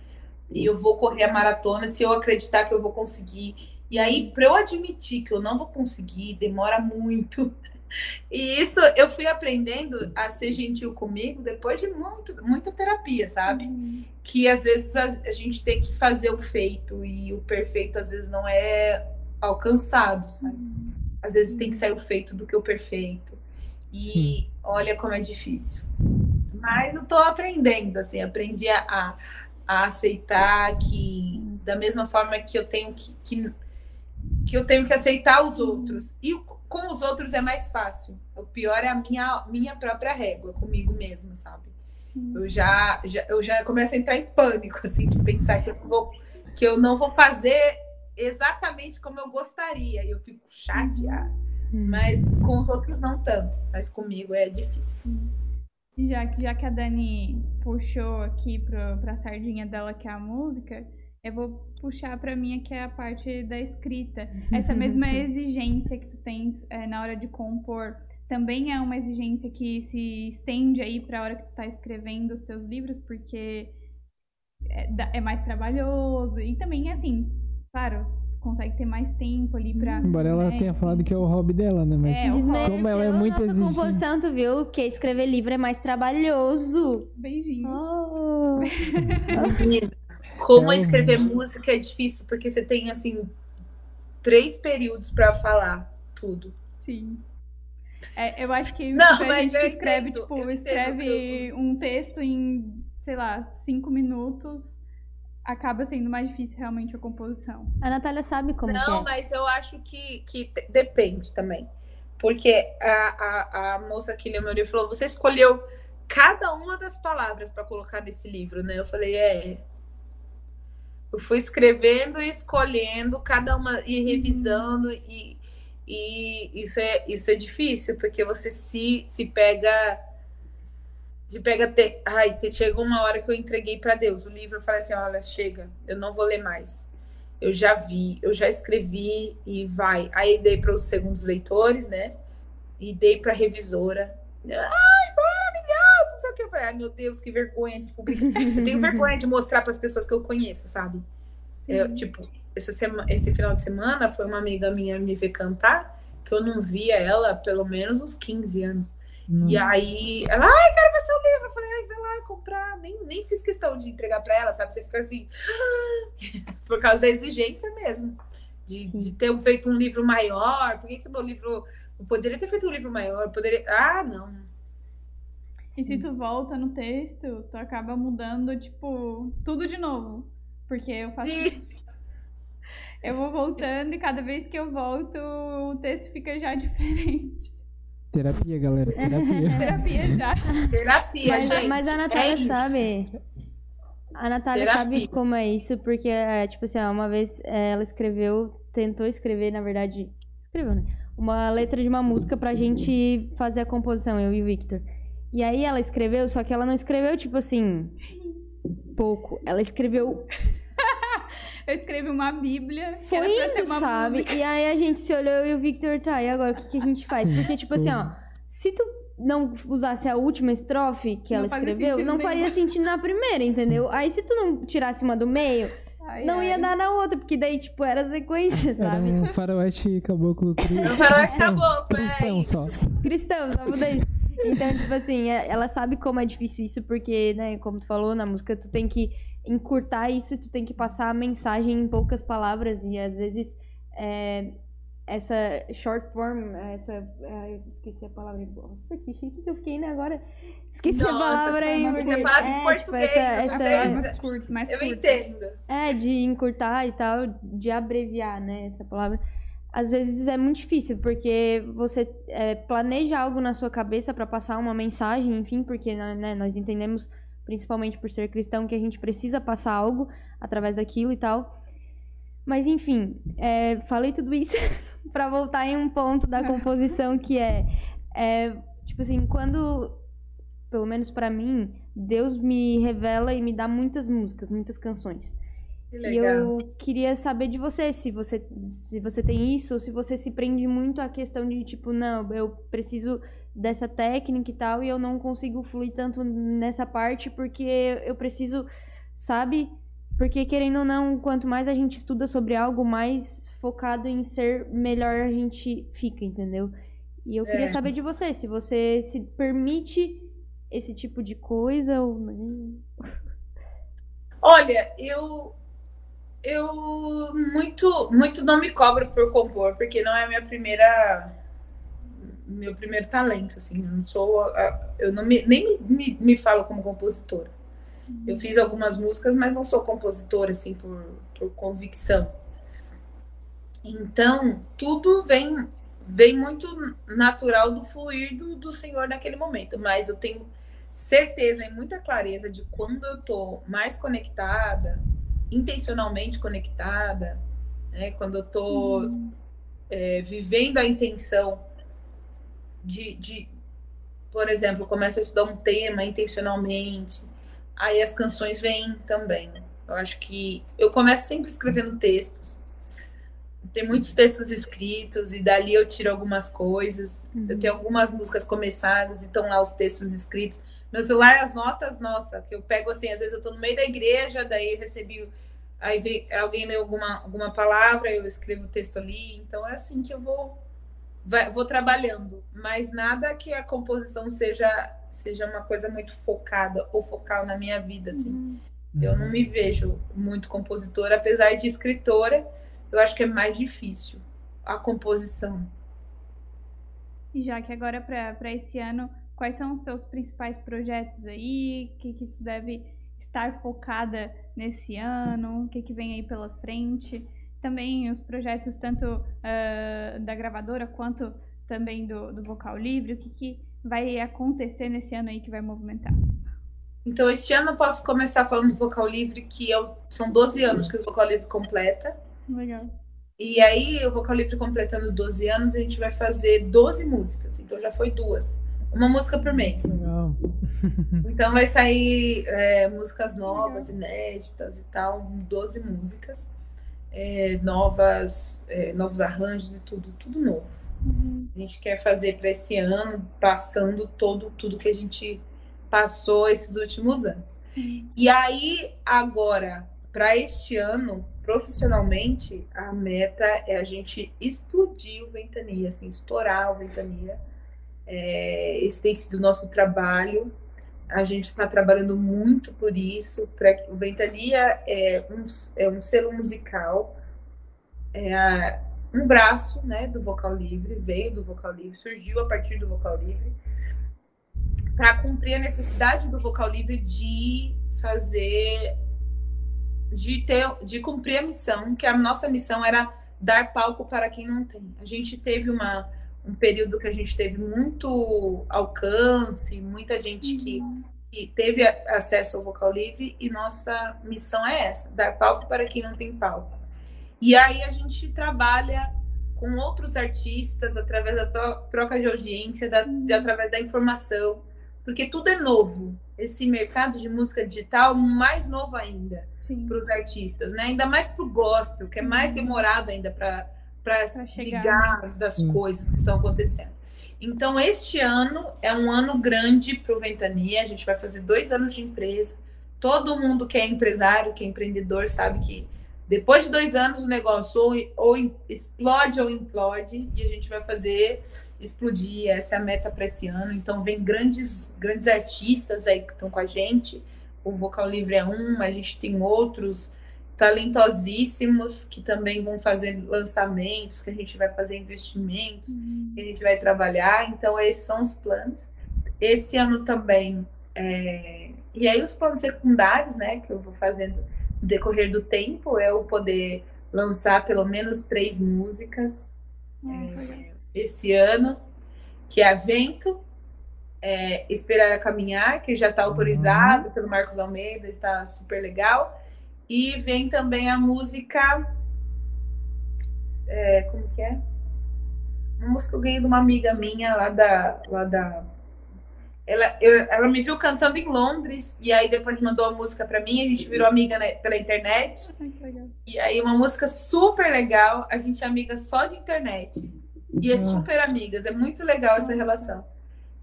E eu vou correr a maratona se eu acreditar que eu vou conseguir. E aí, para eu admitir que eu não vou conseguir, demora muito. E isso eu fui aprendendo a ser gentil comigo depois de muito, muita terapia, sabe? Que às vezes a, a gente tem que fazer o feito e o perfeito às vezes não é alcançado, sabe? Às vezes tem que sair o feito do que o perfeito. E olha como é difícil. Mas eu tô aprendendo, assim, aprendi a, a aceitar que da mesma forma que eu tenho que, que, que eu tenho que aceitar os outros. E com os outros é mais fácil. O pior é a minha, minha própria régua comigo mesma, sabe? Eu já, já, eu já começo a entrar em pânico, assim, de pensar que eu, vou, que eu não vou fazer exatamente como eu gostaria. E eu fico chateada. Mas com os outros não tanto. Mas comigo é difícil. Já que, já que a Dani puxou aqui pro, pra sardinha dela, que é a música, eu vou puxar pra mim que é a parte da escrita. Essa mesma exigência que tu tens é, na hora de compor também é uma exigência que se estende aí pra hora que tu tá escrevendo os teus livros, porque é, é mais trabalhoso. E também, assim, claro, consegue ter mais tempo ali pra. Embora ela né, tenha falado que é o hobby dela, né? Mas É, como ela é a muito nossa exigente. composição, tu viu? Que escrever livro é mais trabalhoso. Beijinhos. Oh. Como É um- escrever música é difícil, porque você tem, assim, três períodos pra falar tudo. Sim. É, eu acho que Não, mas gente eu escreve, entendo, tipo, escreve um texto em, sei lá, cinco minutos, acaba sendo mais difícil realmente a composição. A Natália sabe como Não, que é. mas eu acho que, que depende também. Porque a, a, a moça que leu meu livro falou: você escolheu cada uma das palavras para colocar nesse livro, né? Eu falei: é. Eu fui escrevendo e escolhendo cada uma, e revisando, e, E isso é, isso é difícil, porque você se, se pega. Se pega. Te... Ai, chega uma hora que eu entreguei para Deus o livro. Eu falei assim: olha, chega, eu não vou ler mais. Eu já vi, eu já escrevi e vai. Aí dei para os segundos leitores, né? E dei para a revisora. Ai, maravilhoso! Não sei o que. Eu falei, ai, meu Deus, que vergonha de publicar. Eu tenho vergonha de mostrar para as pessoas que eu conheço, sabe? Eu, tipo, essa semana, esse final de semana foi uma amiga minha me ver cantar, que eu não via ela pelo menos uns 15 anos. Hum. E aí, ela, ai, quero ver seu livro. Eu falei, ai, vai lá comprar. Nem, nem fiz questão de entregar para ela, sabe? Você fica assim, por causa da exigência mesmo. De, de ter feito um livro maior. Por que, que o meu livro. Eu poderia ter feito um livro maior. Poderia. Ah, não. E se tu volta no texto, tu acaba mudando, tipo, tudo de novo. Porque eu faço. Sim. Eu vou voltando e cada vez que eu volto, o texto fica já diferente. Terapia, galera. Terapia. Terapia já. Terapia, mas, gente. Mas a Natália é sabe. A Natália Terapia. sabe como é isso, porque, é, tipo assim, uma vez é, ela escreveu, tentou escrever, na verdade, escreveu, né? Uma letra de uma música pra gente fazer a composição, eu e o Victor. E aí ela escreveu, só que ela não escreveu, tipo assim, pouco. Ela escreveu eu escrevi uma bíblia. Foi indo, sabe? Música. E aí a gente se olhou e o Victor, tá, e agora o que, que a gente faz? Porque, tipo assim, ó, se tu não usasse a última estrofe que não ela escreveu, não faria nenhum. sentido na primeira, entendeu? Aí se tu não tirasse uma do meio, ai, não ai. ia dar na outra, porque daí, tipo, era sequência, sabe? Era um faroeste caboclo cristão. Um faroeste caboclo, é cristão só. Cristão, só mudei isso. Então, tipo assim, é, ela sabe como é difícil isso, porque, né, como tu falou na música, tu tem que encurtar isso, tu tem que passar a mensagem em poucas palavras e às vezes é, essa short form, essa. É, esqueci a palavra. Nossa, que chique que eu fiquei, né? Agora. Esqueci Nossa, a palavra aí. Porque, é, tipo, português, tipo, essa, essa, é, curto, mais eu entendo. É, de encurtar e tal, de abreviar, né? Essa palavra. Às vezes é muito difícil, porque você é, planeja algo na sua cabeça para passar uma mensagem, enfim, porque né, nós entendemos principalmente por ser cristão, que a gente precisa passar algo através daquilo e tal. Mas enfim, é, falei tudo isso para voltar em um ponto da composição que é, é tipo assim, quando, pelo menos para mim, Deus me revela e me dá muitas músicas, muitas canções. E eu queria saber de você se você se você tem isso ou se você se prende muito à questão de tipo, não, eu preciso dessa técnica e tal, e eu não consigo fluir tanto nessa parte porque eu preciso, sabe? Porque querendo ou não, quanto mais a gente estuda sobre algo, mais focado em ser melhor a gente fica, entendeu? E eu queria é. saber de você, se você se permite esse tipo de coisa ou não. Olha, eu eu muito muito não me cobro por compor, porque não é a minha primeira meu primeiro talento, assim. Eu não sou. Eu não me, nem me, me, me falo como compositora. Uhum. Eu fiz algumas músicas, mas não sou compositora, assim, por, por convicção. Então, tudo vem vem muito natural do fluir do, do Senhor naquele momento. Mas eu tenho certeza e muita clareza de quando eu tô mais conectada, intencionalmente conectada, né? quando eu tô uhum. é, vivendo a intenção de, de, por exemplo, começa a estudar um tema intencionalmente, aí as canções vêm também. Eu acho que eu começo sempre escrevendo textos. Tem muitos textos escritos e dali eu tiro algumas coisas. Uhum. Eu tenho algumas músicas começadas e estão lá os textos escritos. Meu celular, as notas, nossa, que eu pego assim, às vezes eu estou no meio da igreja, daí recebi aí vem, alguém lê alguma, alguma palavra, eu escrevo o texto ali. Então é assim que eu vou vai, vou trabalhando, mas nada que a composição seja seja uma coisa muito focada ou focal na minha vida, assim. Uhum. Eu não me vejo muito compositora, apesar de escritora, eu acho que é mais difícil a composição. E já que agora para esse ano, quais são os teus principais projetos aí? O que, que tu deve estar focada nesse ano? O que, que vem aí pela frente? Também os projetos tanto uh, da gravadora quanto também do, do Vocal Livre, o que, que vai acontecer nesse ano aí que vai movimentar? Então, este ano eu posso começar falando do Vocal Livre, que é, são 12 anos que o Vocal Livre completa. Legal. E aí, o Vocal Livre completando 12 anos, a gente vai fazer 12 músicas. Então já foi duas. Uma música por mês. Legal. Então vai sair é, músicas novas, inéditas e tal, 12 músicas. É, novas, é, novos arranjos e tudo, tudo novo. A gente quer fazer para esse ano, passando todo tudo que a gente passou esses últimos anos. E aí, agora, para este ano, profissionalmente, a meta é a gente explodir o Ventania, assim, estourar o Ventania. É, esse tem sido o nosso trabalho. A gente está trabalhando muito por isso. Pra, o Ventania é um, é um selo musical, é um braço né, do Vocal Livre, veio do Vocal Livre, surgiu a partir do Vocal Livre, para cumprir a necessidade do Vocal Livre de fazer de ter, de cumprir a missão, que a nossa missão era dar palco para quem não tem. A gente teve uma, um período que a gente teve muito alcance, muita gente que, que teve acesso ao vocal livre, e nossa missão é essa: dar palco para quem não tem palco. E aí a gente trabalha com outros artistas através da tro- troca de audiência, da, de- através da informação, porque tudo é novo. Esse mercado de música digital, mais novo ainda para os artistas, né? Ainda mais para o gospel, que é mais demorado ainda para Chegar, ligar das coisas que estão acontecendo. Então, este ano é um ano grande para o Ventania. A gente vai fazer dois anos de empresa. Todo mundo que é empresário, que é empreendedor, sabe que depois de dois anos o negócio ou, ou explode ou implode e a gente vai fazer explodir. Essa é a meta para esse ano. Então, vem grandes, grandes artistas aí que estão com a gente. O Vocal Livre é um, a gente tem outros talentosíssimos que também vão fazer lançamentos, que a gente vai fazer investimentos, que a gente vai trabalhar. Então, esses são os planos. Esse ano também. é, E aí, os planos secundários, né, que eu vou fazendo no decorrer do tempo, é eu poder lançar pelo menos três músicas é, esse ano, que é Vento, é, Esperar a Caminhar, que já está autorizado pelo Marcos Almeida, está super legal. E vem também a música. é, como que é? Uma música que eu ganhei de uma amiga minha lá da. Lá da ela, eu- ela me viu cantando em Londres e aí depois mandou a música para mim. A gente virou amiga né, pela internet. E aí, uma música super legal. A gente é amiga só de internet. E é super amigas. É muito legal essa relação.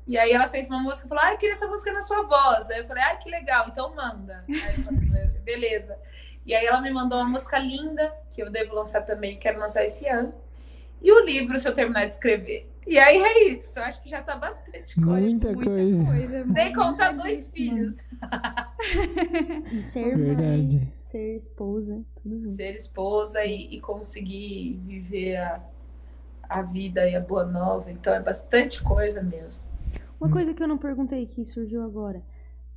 E aí, ela fez uma música e falou: Ah, eu queria essa música na sua voz. Aí eu falei: Ah, que legal, então manda. Aí eu falei: Beleza. E aí, ela me mandou uma música linda, que eu devo lançar também, quero lançar esse ano. E o livro, se eu terminar de escrever. E aí é isso. Eu acho que já tá bastante coisa. Muita, Muita coisa. coisa. Sem contar dois filhos. E ser Verdade. mãe, ser esposa, tudo junto. ser esposa e, e conseguir viver a, a vida e a boa nova. Então é bastante coisa mesmo. Uma coisa que eu não perguntei que surgiu agora,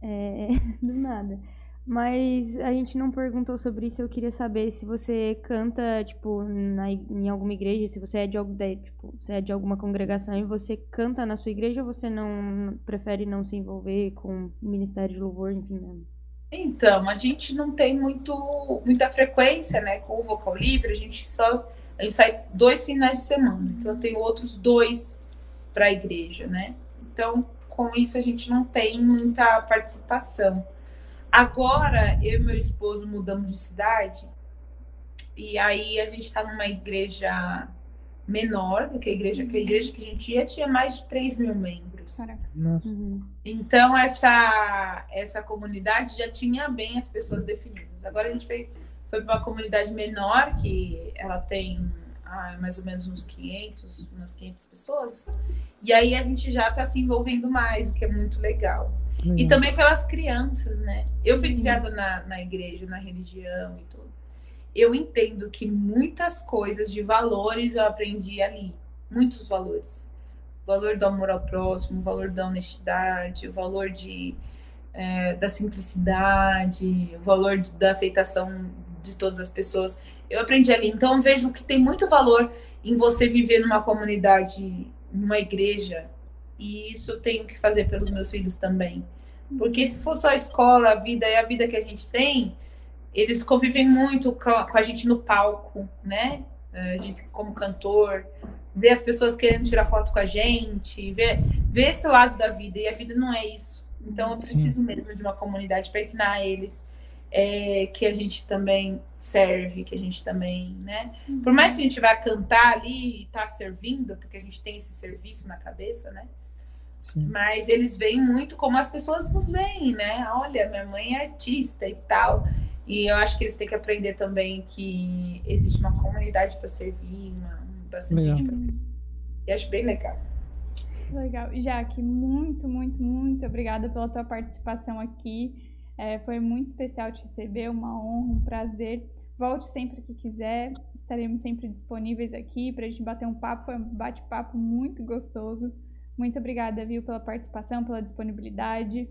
é, do nada. Mas a gente não perguntou sobre isso. Eu queria saber se você canta, tipo, na, em alguma igreja, se você é de, de, tipo, você é de alguma congregação e você canta na sua igreja ou você não prefere não se envolver com o ministério de louvor, enfim, né? Então, a gente não tem muito, muita frequência né, com o vocal livre, a gente só a gente sai dois finais de semana. Então eu tenho outros dois para a igreja, né? Então, com isso a gente não tem muita participação. Agora, eu e meu esposo mudamos de cidade e aí a gente está numa igreja menor do que a igreja, que a igreja que a gente ia tinha mais de 3 mil membros. Uhum. Então, essa, essa comunidade já tinha bem as pessoas definidas. Agora a gente foi, foi para uma comunidade menor, que ela tem mais ou menos uns 500, umas 500 pessoas. E aí a gente já está se envolvendo mais, o que é muito legal. E Legal. também pelas crianças, né? Eu fui criada na, na igreja, na religião e tudo. Eu entendo que muitas coisas de valores eu aprendi ali. Muitos valores. O valor do amor ao próximo, o valor da honestidade, o valor de, eh, da simplicidade, o valor de- da aceitação de todas as pessoas. Eu aprendi ali. Então vejo que tem muito valor em você viver numa comunidade, numa igreja. E isso eu tenho que fazer pelos meus filhos também. Porque se for só a escola, a vida e a vida que a gente tem, eles convivem muito com a, com a gente no palco, né? a gente como cantor, ver as pessoas querendo tirar foto com a gente, ver, ver esse lado da vida. E a vida não é isso. Então eu preciso mesmo de uma comunidade para ensinar a eles é, que a gente também serve, que a gente também, né? Por mais que a gente vá cantar ali e tá servindo, porque a gente tem esse serviço na cabeça, né? Sim. Mas eles veem muito como as pessoas nos veem, né? Olha, minha mãe é artista e tal. E eu acho que eles têm que aprender também que existe uma comunidade para servir, uma, bastante Legal. gente para servir. E acho bem legal. Legal. Jaque, muito, muito, muito obrigada pela tua participação aqui. É, foi muito especial te receber, uma honra, um prazer. Volte sempre que quiser, estaremos sempre disponíveis aqui para a gente bater um papo. Foi um bate-papo muito gostoso. Muito obrigada, viu, pela participação, pela disponibilidade.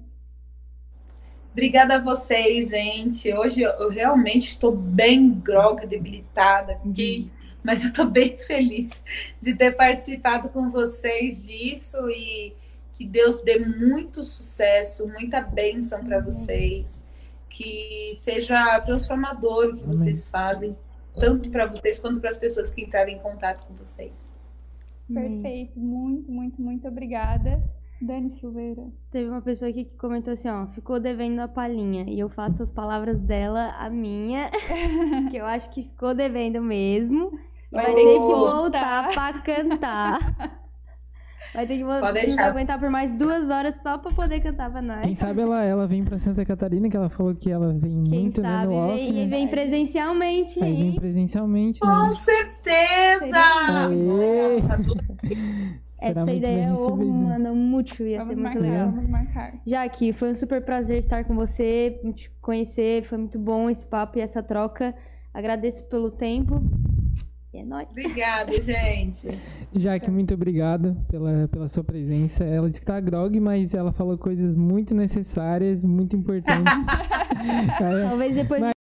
Obrigada a vocês, gente. Hoje eu, realmente estou bem groga, debilitada aqui, mas eu estou bem feliz de ter participado com vocês disso e que Deus dê muito sucesso, muita bênção para vocês, que seja transformador o que Amém. vocês fazem, tanto para vocês quanto para as pessoas que entrarem em contato com vocês. Perfeito. Muito, muito, muito obrigada. Dani Silveira. Teve uma pessoa aqui que comentou assim, ó, ficou devendo a palhinha. E eu faço as palavras dela a minha, que eu acho que ficou devendo mesmo. E Vai vai, ter que que voltar. voltar pra cantar. Vai ter que. Pode deixar. aguentar por mais duas horas só pra poder cantar pra nós. Quem sabe ela, ela vem pra Santa Catarina, que ela falou que ela vem Quem muito sabe né, no vem, e né? vem presencialmente Aí vem presencialmente, né? Com certeza! Aê! Nossa, Será Essa ideia é mano, muito, ia Vamos ser muito marcar, legal. vamos marcar. Jaque, foi um super prazer estar com você, te conhecer, foi muito bom esse papo e essa troca. Agradeço pelo tempo. É nóis. Obrigada, gente. Jaque, muito obrigado pela, pela sua presença. Ela disse que tá grog, mas ela falou coisas muito necessárias, muito importantes. Aí, Talvez depois